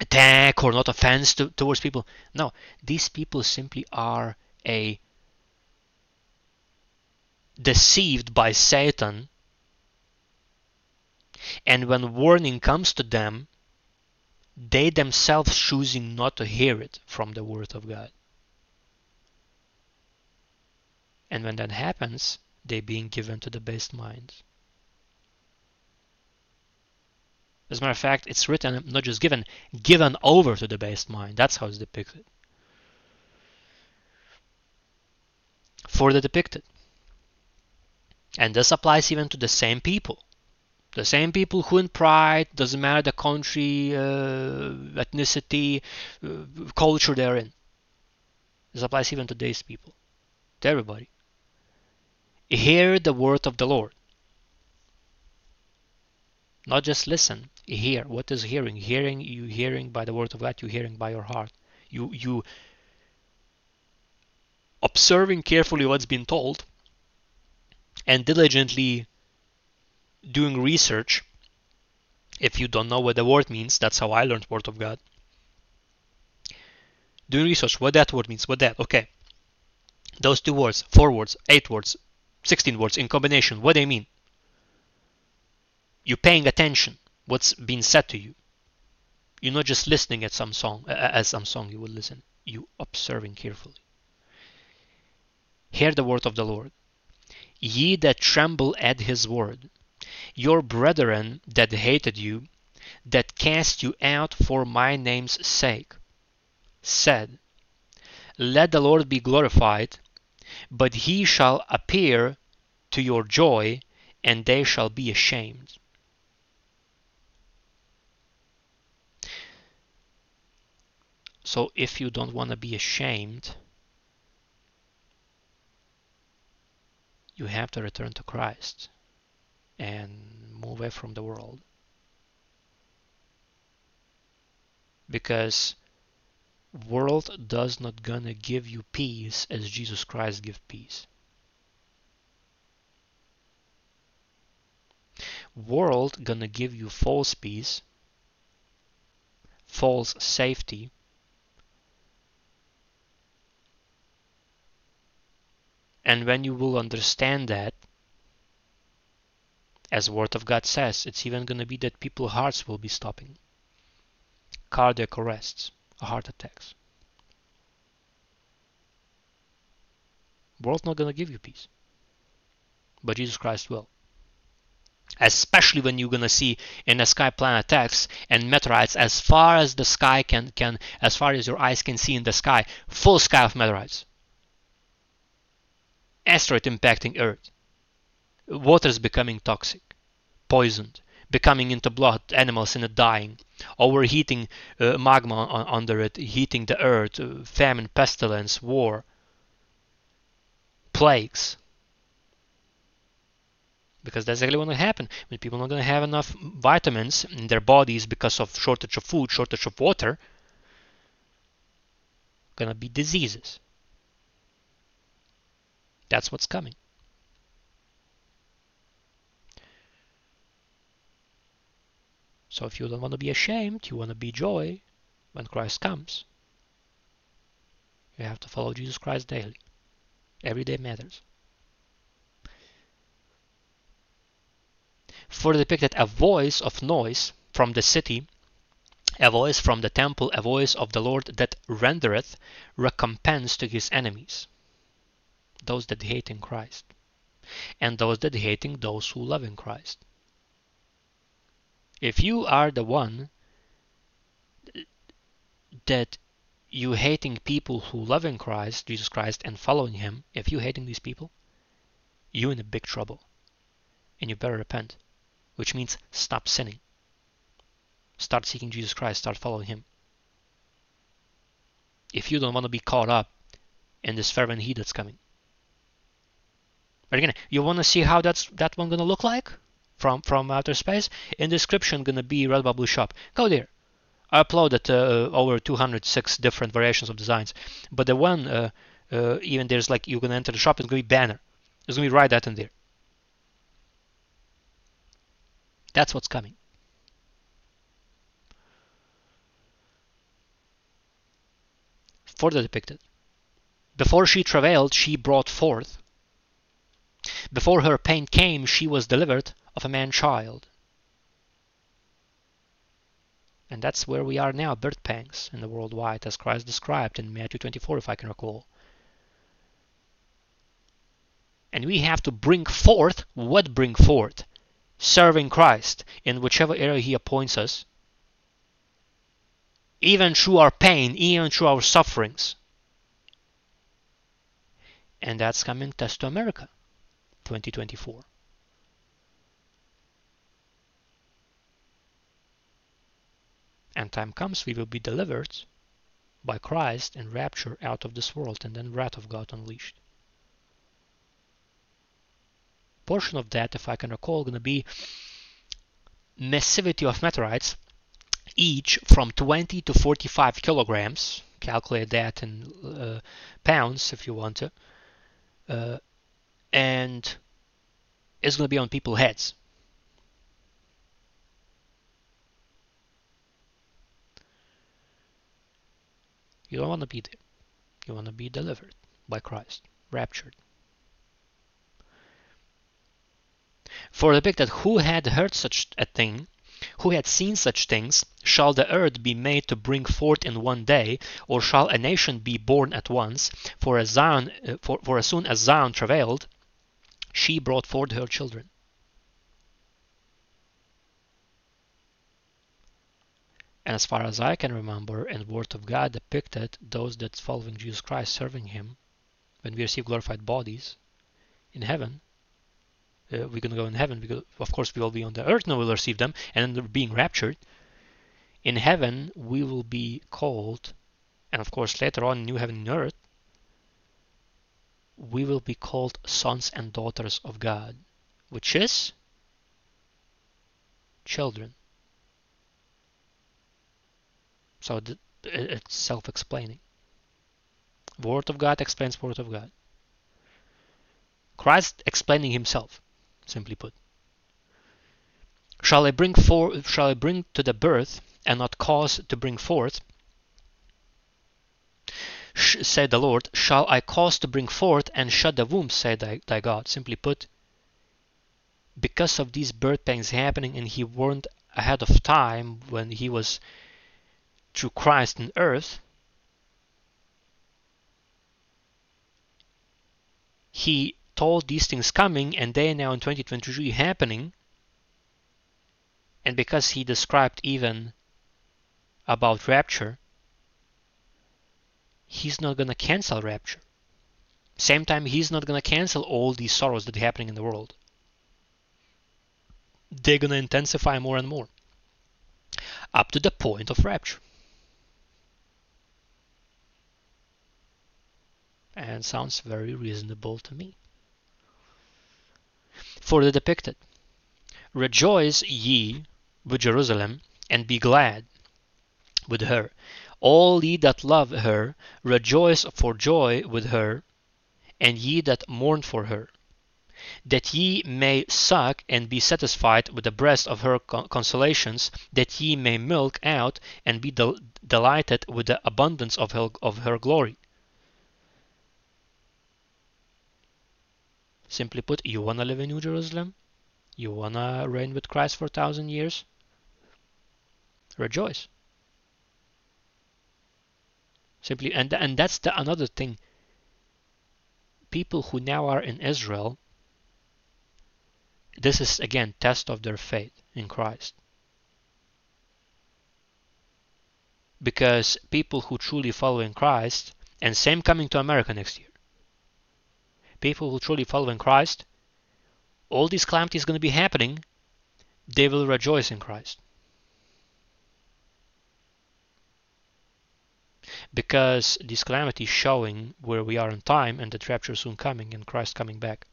attack or not offense to, towards people. No, these people simply are a deceived by Satan. And when warning comes to them, they themselves choosing not to hear it from the Word of God. And when that happens, they being given to debased mind. As a matter of fact, it's written, not just given, given over to debased mind. That's how it's depicted. For the depicted. And this applies even to the same people. The same people who in pride, doesn't matter the country, uh, ethnicity, uh, culture they're in. This applies even to these people, to everybody. Hear the word of the Lord. Not just listen, hear. What is hearing? Hearing, you hearing by the word of God, you hearing by your heart. You, you observing carefully what's been told and diligently doing research. If you don't know what the word means, that's how I learned word of God. Doing research, what that word means, what that, okay. Those two words, four words, eight words, 16 words in combination, what they mean. You're paying attention, what's being said to you. You're not just listening at some song, as some song you would listen. You observing carefully. Hear the word of the Lord. Ye that tremble at his word, your brethren that hated you, that cast you out for my name's sake, said, Let the Lord be glorified, but he shall appear to your joy, and they shall be ashamed. So if you don't want to be ashamed, you have to return to Christ and move away from the world. Because world does not gonna give you peace as Jesus Christ give peace. World gonna give you false peace, false safety, and when you will understand that as Word of God says, it's even going to be that people's hearts will be stopping. Cardiac arrests, heart attacks. World's not going to give you peace. But Jesus Christ will. Especially when you're going to see in the sky planet X and meteorites as far as the sky can, can, as far as your eyes can see in the sky, full sky of meteorites. Asteroid impacting Earth water is becoming toxic, poisoned, becoming into blood, animals in it dying, overheating uh, magma on, under it, heating the earth, uh, famine, pestilence, war, plagues. Because that's exactly what will happen when people are not going to have enough vitamins in their bodies because of shortage of food, shortage of water. gonna be diseases. That's what's coming. So if you don't want to be ashamed, you want to be joy when Christ comes, you have to follow Jesus Christ daily. Every day matters. For depicted a voice of noise from the city, a voice from the temple, a voice of the Lord that rendereth recompense to his enemies, those that hate in Christ, and those that hating those who love in Christ. If you are the one that you hating people who love in Christ, Jesus Christ, and following Him, if you hating these people, you in a big trouble, and you better repent, which means stop sinning. Start seeking Jesus Christ. Start following Him. If you don't want to be caught up in this fervent heat that's coming. Again, you want to see how that's that one gonna look like from from outer space. In description, gonna be Redbubble shop. Go there. I uploaded uh, over 206 different variations of designs, but the one uh, uh, even there's like you're gonna enter the shop, it's gonna be banner. It's gonna be right that in there. That's what's coming. Further depicted. Before she travailed, she brought forth. Before her pain came, she was delivered of a man child. And that's where we are now, birth pangs in the worldwide, as Christ described in Matthew 24, if I can recall. And we have to bring forth what bring forth? Serving Christ in whichever area He appoints us, even through our pain, even through our sufferings. And that's coming test to America 2024. and time comes we will be delivered by Christ and rapture out of this world and then wrath of God unleashed. Portion of that, if I can recall, going to be massivity of meteorites, each from 20 to 45 kilograms. Calculate that in uh, pounds if you want to. Uh, and it's going to be on people's heads. You don't want to be there. You want to be delivered by Christ, raptured. For the that who had heard such a thing, who had seen such things, shall the earth be made to bring forth in one day, or shall a nation be born at once? For as Zion, uh, for, for as soon as Zion travailed, she brought forth her children. And as far as I can remember, and Word of God depicted those that following Jesus Christ, serving Him, when we receive glorified bodies in heaven, uh, we're going to go in heaven because, of course, we will be on the earth, and we'll receive them, and then being raptured. In heaven, we will be called, and of course, later on, new heaven and earth, we will be called sons and daughters of God, which is children. So it's self-explaining. Word of God explains Word of God. Christ explaining himself, simply put. Shall I bring for shall I bring to the birth and not cause to bring forth? Said the Lord, shall I cause to bring forth and shut the womb, said thy, thy God. Simply put, because of these birth pangs happening and he warned ahead of time when he was through Christ on earth, he told these things coming and they are now in 2023 happening. And because he described even about rapture, he's not going to cancel rapture. Same time, he's not going to cancel all these sorrows that are happening in the world. They're going to intensify more and more up to the point of rapture. and sounds very reasonable to me. For the depicted, Rejoice ye with Jerusalem, and be glad with her. All ye that love her, rejoice for joy with her, and ye that mourn for her, that ye may suck and be satisfied with the breast of her consolations, that ye may milk out and be del- delighted with the abundance of her, of her glory. Simply put, you want to live in New Jerusalem? You want to reign with Christ for a thousand years? Rejoice. Simply, and, and that's the another thing. People who now are in Israel, this is again test of their faith in Christ. Because people who truly follow in Christ, and same coming to America next year, people who truly follow in Christ, all these calamities going to be happening, they will rejoice in Christ. Because these calamities showing where we are in time and the rapture soon coming and Christ coming back.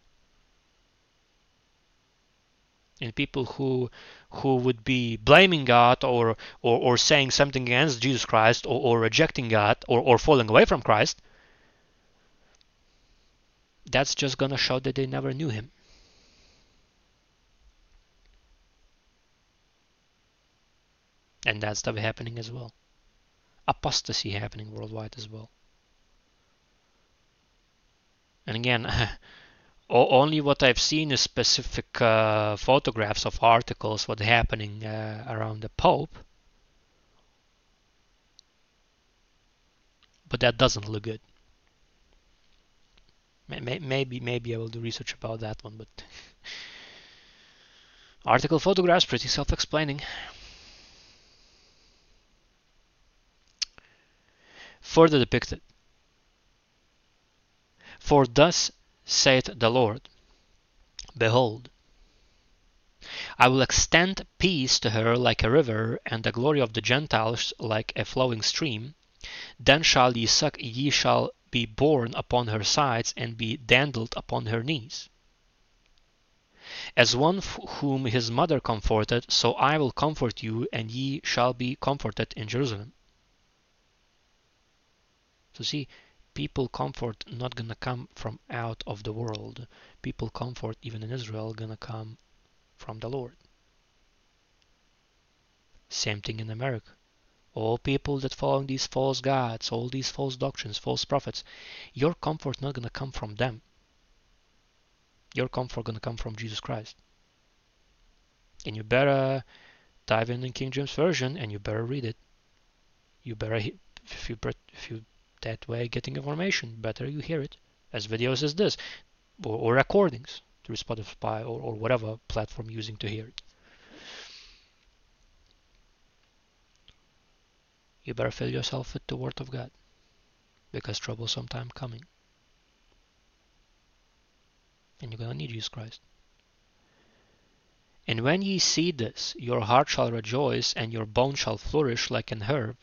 And people who who would be blaming God or or, or saying something against Jesus Christ or, or rejecting God or, or falling away from Christ, that's just gonna show that they never knew him. And that's stuff happening as well. Apostasy happening worldwide as well. And again, [LAUGHS] only what I've seen is specific uh, photographs of articles what's happening uh, around the Pope. But that doesn't look good. Maybe maybe I will do research about that one, but [LAUGHS] article photographs pretty self-explaining. Further depicted. For thus saith the Lord, Behold, I will extend peace to her like a river, and the glory of the Gentiles like a flowing stream. Then shall ye suck, ye shall be borne upon her sides, and be dandled upon her knees. As one whom his mother comforted, so I will comfort you, and ye shall be comforted in Jerusalem. So see, people comfort not gonna come from out of the world. People comfort even in Israel gonna come from the Lord. Same thing in America all people that follow these false gods, all these false doctrines, false prophets, your comfort not gonna come from them. Your comfort gonna come from Jesus Christ. And you better dive in in King James Version and you better read it. You better, if you, if you that way getting information, better you hear it as videos as this or, or recordings through Spotify or, or whatever platform using to hear it. you better fill yourself with the Word of God because trouble sometime coming. And you're going to need Jesus Christ. And when ye see this, your heart shall rejoice, and your bone shall flourish like an herb,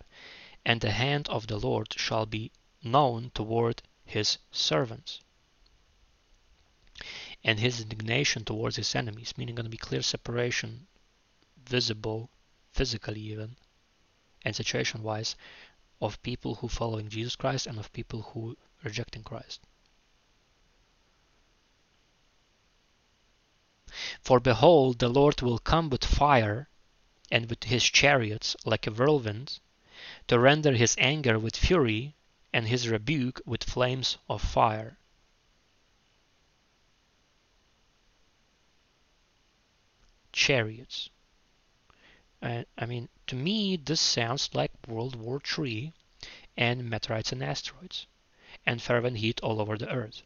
and the hand of the Lord shall be known toward his servants. And his indignation towards his enemies, meaning going to be clear separation, visible, physically even, and situation wise of people who following Jesus Christ and of people who rejecting Christ. For behold, the Lord will come with fire and with his chariots like a whirlwind, to render his anger with fury and his rebuke with flames of fire. Chariots. Uh, I mean, to me, this sounds like World War III and meteorites and asteroids and fervent heat all over the earth.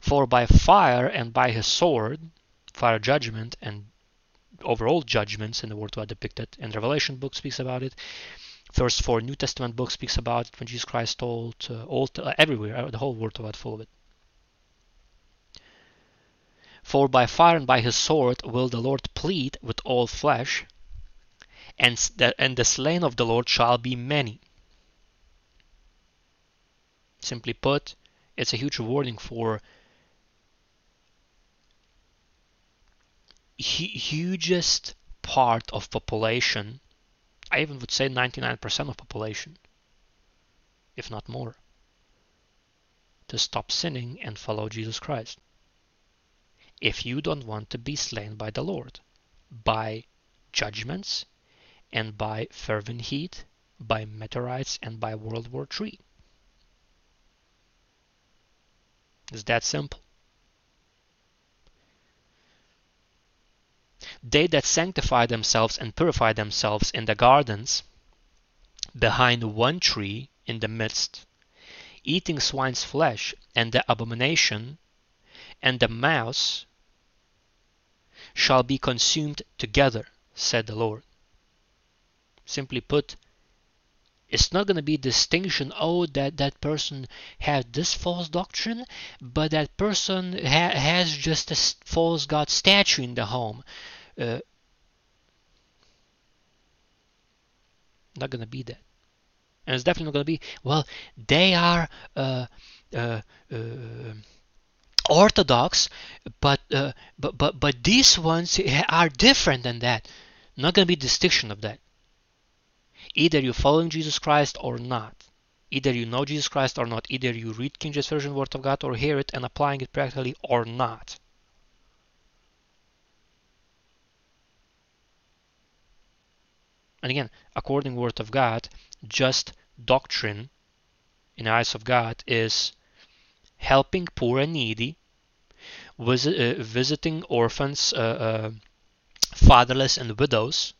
For by fire and by his sword, fire judgment and overall judgments in the Word are depicted, and Revelation book speaks about it. First four New Testament books speaks about it when Jesus Christ told uh, all uh, everywhere, the whole of God full of it. For by fire and by his sword will the Lord plead with all flesh, and the, and the slain of the Lord shall be many. Simply put, it's a huge warning for hugest part of population, I even would say 99% of population, if not more, to stop sinning and follow Jesus Christ. If you don't want to be slain by the Lord, by judgments, and by fervent heat, by meteorites, and by World War III. It's that simple. They that sanctify themselves and purify themselves in the gardens behind one tree in the midst, eating swine's flesh and the abomination and the mouse shall be consumed together, said the Lord. Simply put, it's not going to be distinction oh that that person had this false doctrine but that person ha- has just a false god statue in the home uh, not to be that and it's definitely not to be well they are uh, uh, uh orthodox but uh, but but but these ones are different than that not to be distinction of that Either you're following Jesus Christ or not. Either you know Jesus Christ or not. Either you read King James Version Word of God or hear it and applying it practically or not. And again, according to Word of God, just doctrine in the eyes of God is helping poor and needy, uh, visiting orphans, uh, uh, fatherless, and widows,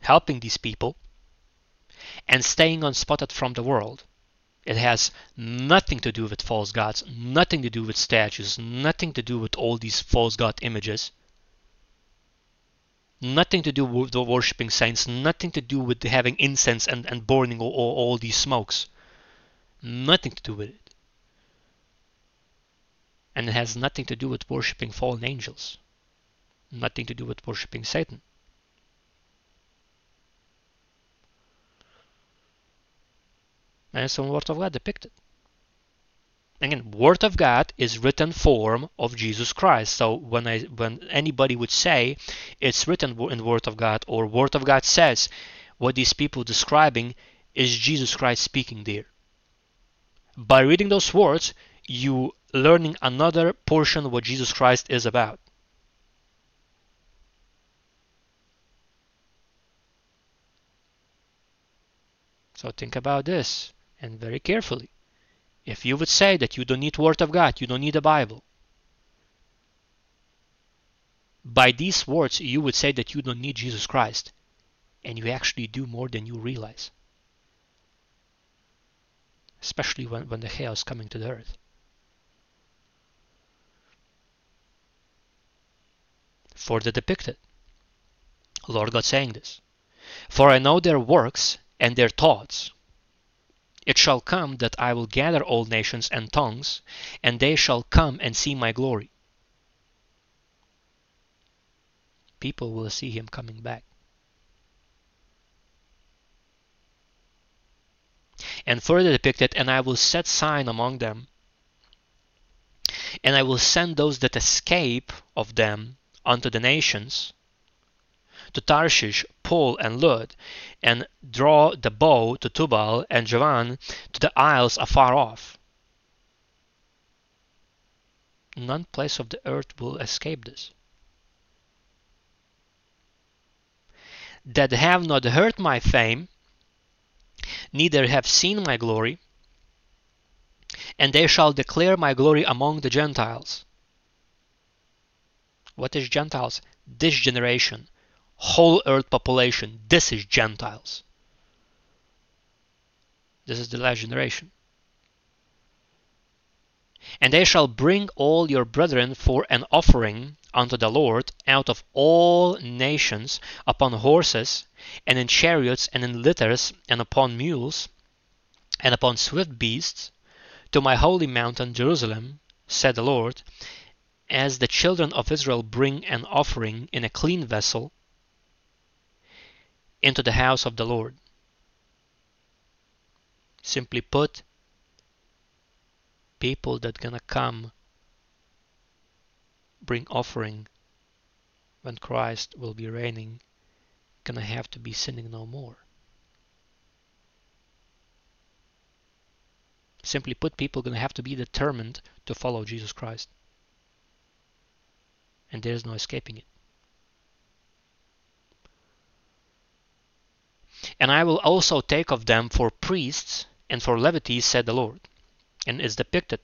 helping these people, and staying unspotted from the world. It has nothing to do with false gods, nothing to do with statues, nothing to do with all these false god images, nothing to do with the worshipping saints, nothing to do with having incense and, and burning all, all, these smokes. Nothing to do with it. And it has nothing to do with worshipping fallen angels, nothing to do with worshipping Satan. and some Word of God depicted. Again, Word of God is written form of Jesus Christ. So when I when anybody would say it's written in Word of God or Word of God says, what these people describing is Jesus Christ speaking there. By reading those words, you learning another portion what Jesus Christ is about. So think about this and very carefully. If you would say that you don't need Word of God, you don't need the Bible, by these words you would say that you don't need Jesus Christ, and you actually do more than you realize. Especially when, when the chaos is coming to the earth. For the depicted. Lord God saying this. For I know their works and their thoughts it shall come that I will gather all nations and tongues, and they shall come and see my glory. People will see him coming back. And further depicted, and I will set sign among them, and I will send those that escape of them unto the nations, to Tarshish, Pul, and Lud, and draw the bow to Tubal and Javan to the isles afar off. None place of the earth will escape this. That have not heard my fame, neither have seen my glory, and they shall declare my glory among the Gentiles. What is Gentiles? This generation, whole earth population. This is Gentiles. This is the last generation. And they shall bring all your brethren for an offering unto the Lord out of all nations upon horses, and in chariots, and in litters, and upon mules, and upon swift beasts, to my holy mountain Jerusalem, said the Lord, as the children of Israel bring an offering in a clean vessel, into the house of the Lord. Simply put, people that gonna come bring offering when Christ will be reigning, gonna have to be sinning no more. Simply put, people gonna have to be determined to follow Jesus Christ. And there's no escaping it. And I will also take of them for priests and for Levites, said the Lord. And it's depicted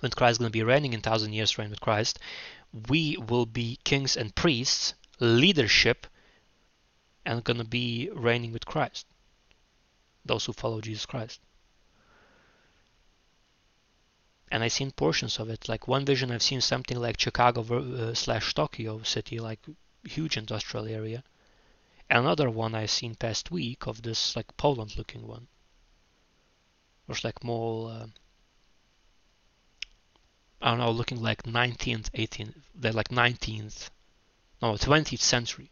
when Christ is going to be reigning in thousand years reign with Christ, we will be kings and priests, leadership, and going to be reigning with Christ. Those who follow Jesus Christ. And I've seen portions of it. Like one vision, I've seen something like Chicago uh, slash Tokyo city, like huge industrial area. Another one I've seen past week of this like Poland looking one. Was like more. Uh, I don't know, looking like 19th, 18th, they're like 19th, no, 20th century.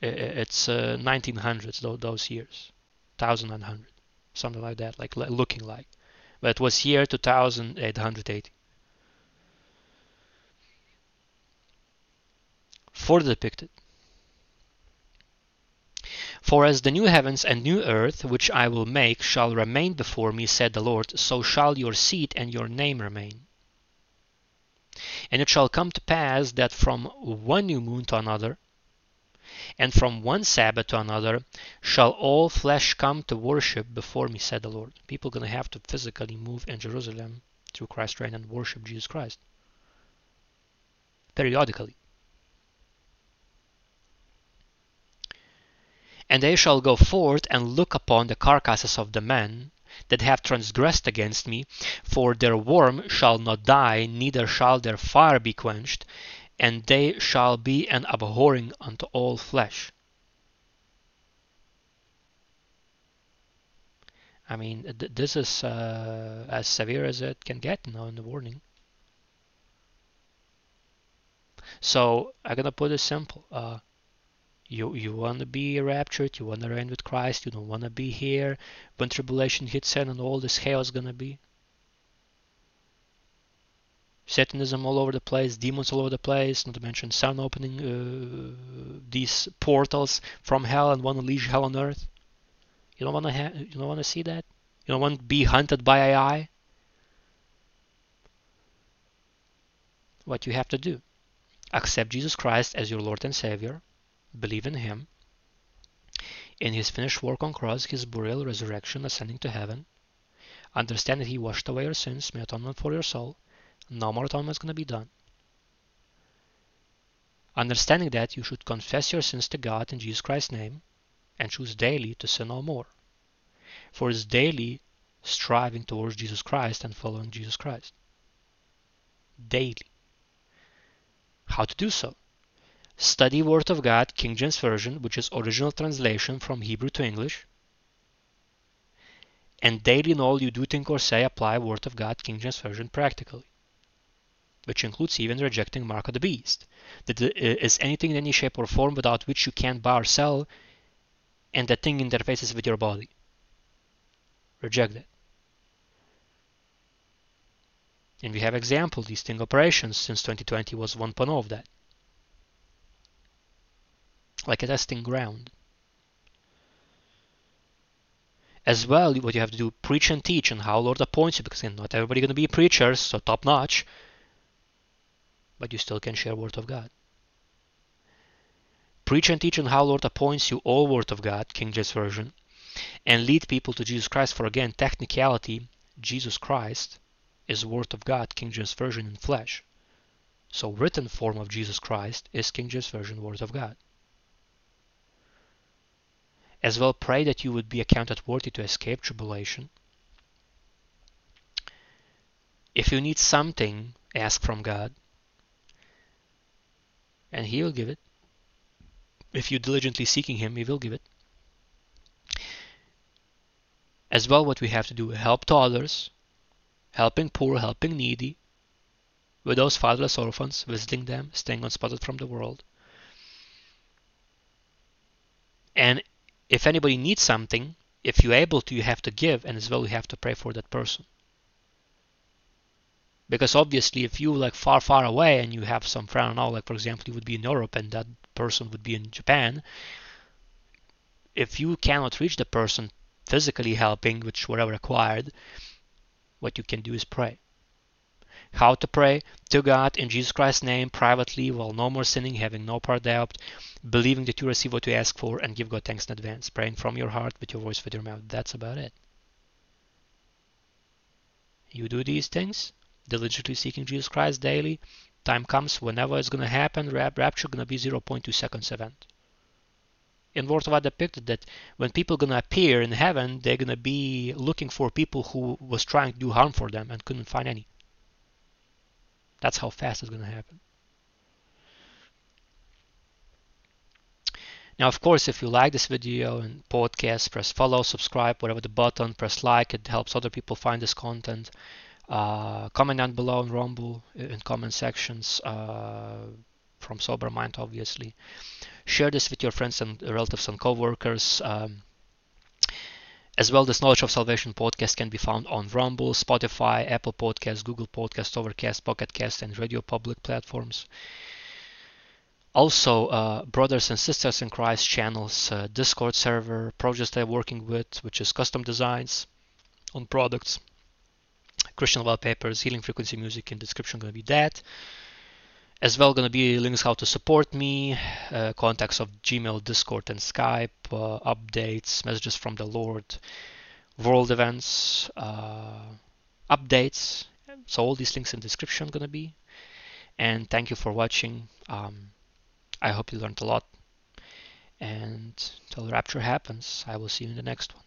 It's uh, 1900s, those years, 1900, something like that, like looking like. But it was year 2880. For depicted. For as the new heavens and new earth which I will make shall remain before me, said the Lord, so shall your seed and your name remain. And it shall come to pass that from one new moon to another, and from one Sabbath to another, shall all flesh come to worship before me, said the Lord. People are going to have to physically move in Jerusalem through Christ's reign and worship Jesus Christ periodically. And they shall go forth and look upon the carcasses of the men that have transgressed against me, for their worm shall not die, neither shall their fire be quenched, and they shall be an abhorring unto all flesh. I mean, th this is uh, as severe as it can get now in the warning. So I'm gonna put it simple. Uh, you you want to be raptured, you want to reign with Christ, you don't want to be here when tribulation hits in and all this hell is going to be. Satanism all over the place, demons all over the place, not to mention CERN opening uh, these portals from hell and want to unleash hell on earth. You don't want to ha- you don't want to see that. You don't want to be hunted by AI. What you have to do: accept Jesus Christ as your Lord and Savior believe in him, in his finished work on cross, his burial, resurrection, ascending to heaven, understand that he washed away your sins, made atonement for your soul, no more atonement is going to be done. Understanding that you should confess your sins to God in Jesus Christ's name and choose daily to sin no more. For it's daily striving towards Jesus Christ and following Jesus Christ. Daily. How to do so? Study Word of God, King James Version, which is original translation from Hebrew to English. And daily in all you do think or say, apply Word of God, King James Version practically. Which includes even rejecting Mark of the Beast. That uh, is anything in any shape or form without which you can't buy or sell, and that thing interfaces with your body. Reject that. And we have example these sting operations since 2020 was one of that like a testing ground. As well, what you have to do, preach and teach and how Lord appoints you, because not everybody going to be preachers, so top notch, but you still can share Word of God. Preach and teach on how Lord appoints you all Word of God, King James Version, and lead people to Jesus Christ. For again, technicality, Jesus Christ is Word of God, King James Version in flesh. So written form of Jesus Christ is King James Version Word of God. As well, pray that you would be accounted worthy to escape tribulation. If you need something, ask from God, and He will give it. If you diligently seeking Him, He will give it. As well, what we have to do, help to others, helping poor, helping needy, widows, fatherless, orphans, visiting them, staying unspotted from the world. And if anybody needs something, if you're able to, you have to give, and as well you have to pray for that person. because obviously if you like far far away and you have some friend now like for example you would be in Europe and that person would be in Japan if you cannot reach the person physically helping which whatever required what you can do is pray how to pray to God in Jesus Christ's name privately while no more sinning having no part doubt believing that you receive what you ask for and give God thanks in advance praying from your heart with your voice with your mouth that's about it you do these things diligently seeking Jesus Christ daily, time comes whenever it's going to happen, rapture going to be 0.2 seconds event. In words of God depicted that when people going to appear in heaven, they're going to be looking for people who was trying to do harm for them and couldn't find any. That's how fast it's going to happen. Now, of course, if you like this video and podcast, press follow, subscribe, whatever the button, press like. It helps other people find this content. Uh, comment down below in Rumble in comment sections uh, from Sober Mind, obviously. Share this with your friends and relatives and co-workers. Um, as well, this Knowledge of Salvation podcast can be found on Rumble, Spotify, Apple Podcasts, Google Podcasts, Overcast, Pocket Cast, and Radio Public platforms. Also, uh, brothers and sisters in Christ channels, uh, Discord server, projects they're working with, which is custom designs on products, Christian wallpapers, healing frequency music in description going to be that. As well, to be links how to support me, uh, contacts of Gmail, Discord, and Skype, uh, updates, messages from the Lord, world events, uh, updates. So all these links in the description to be. And thank you for watching. Um, I hope you learned a lot. And until rapture happens, I will see you in the next one.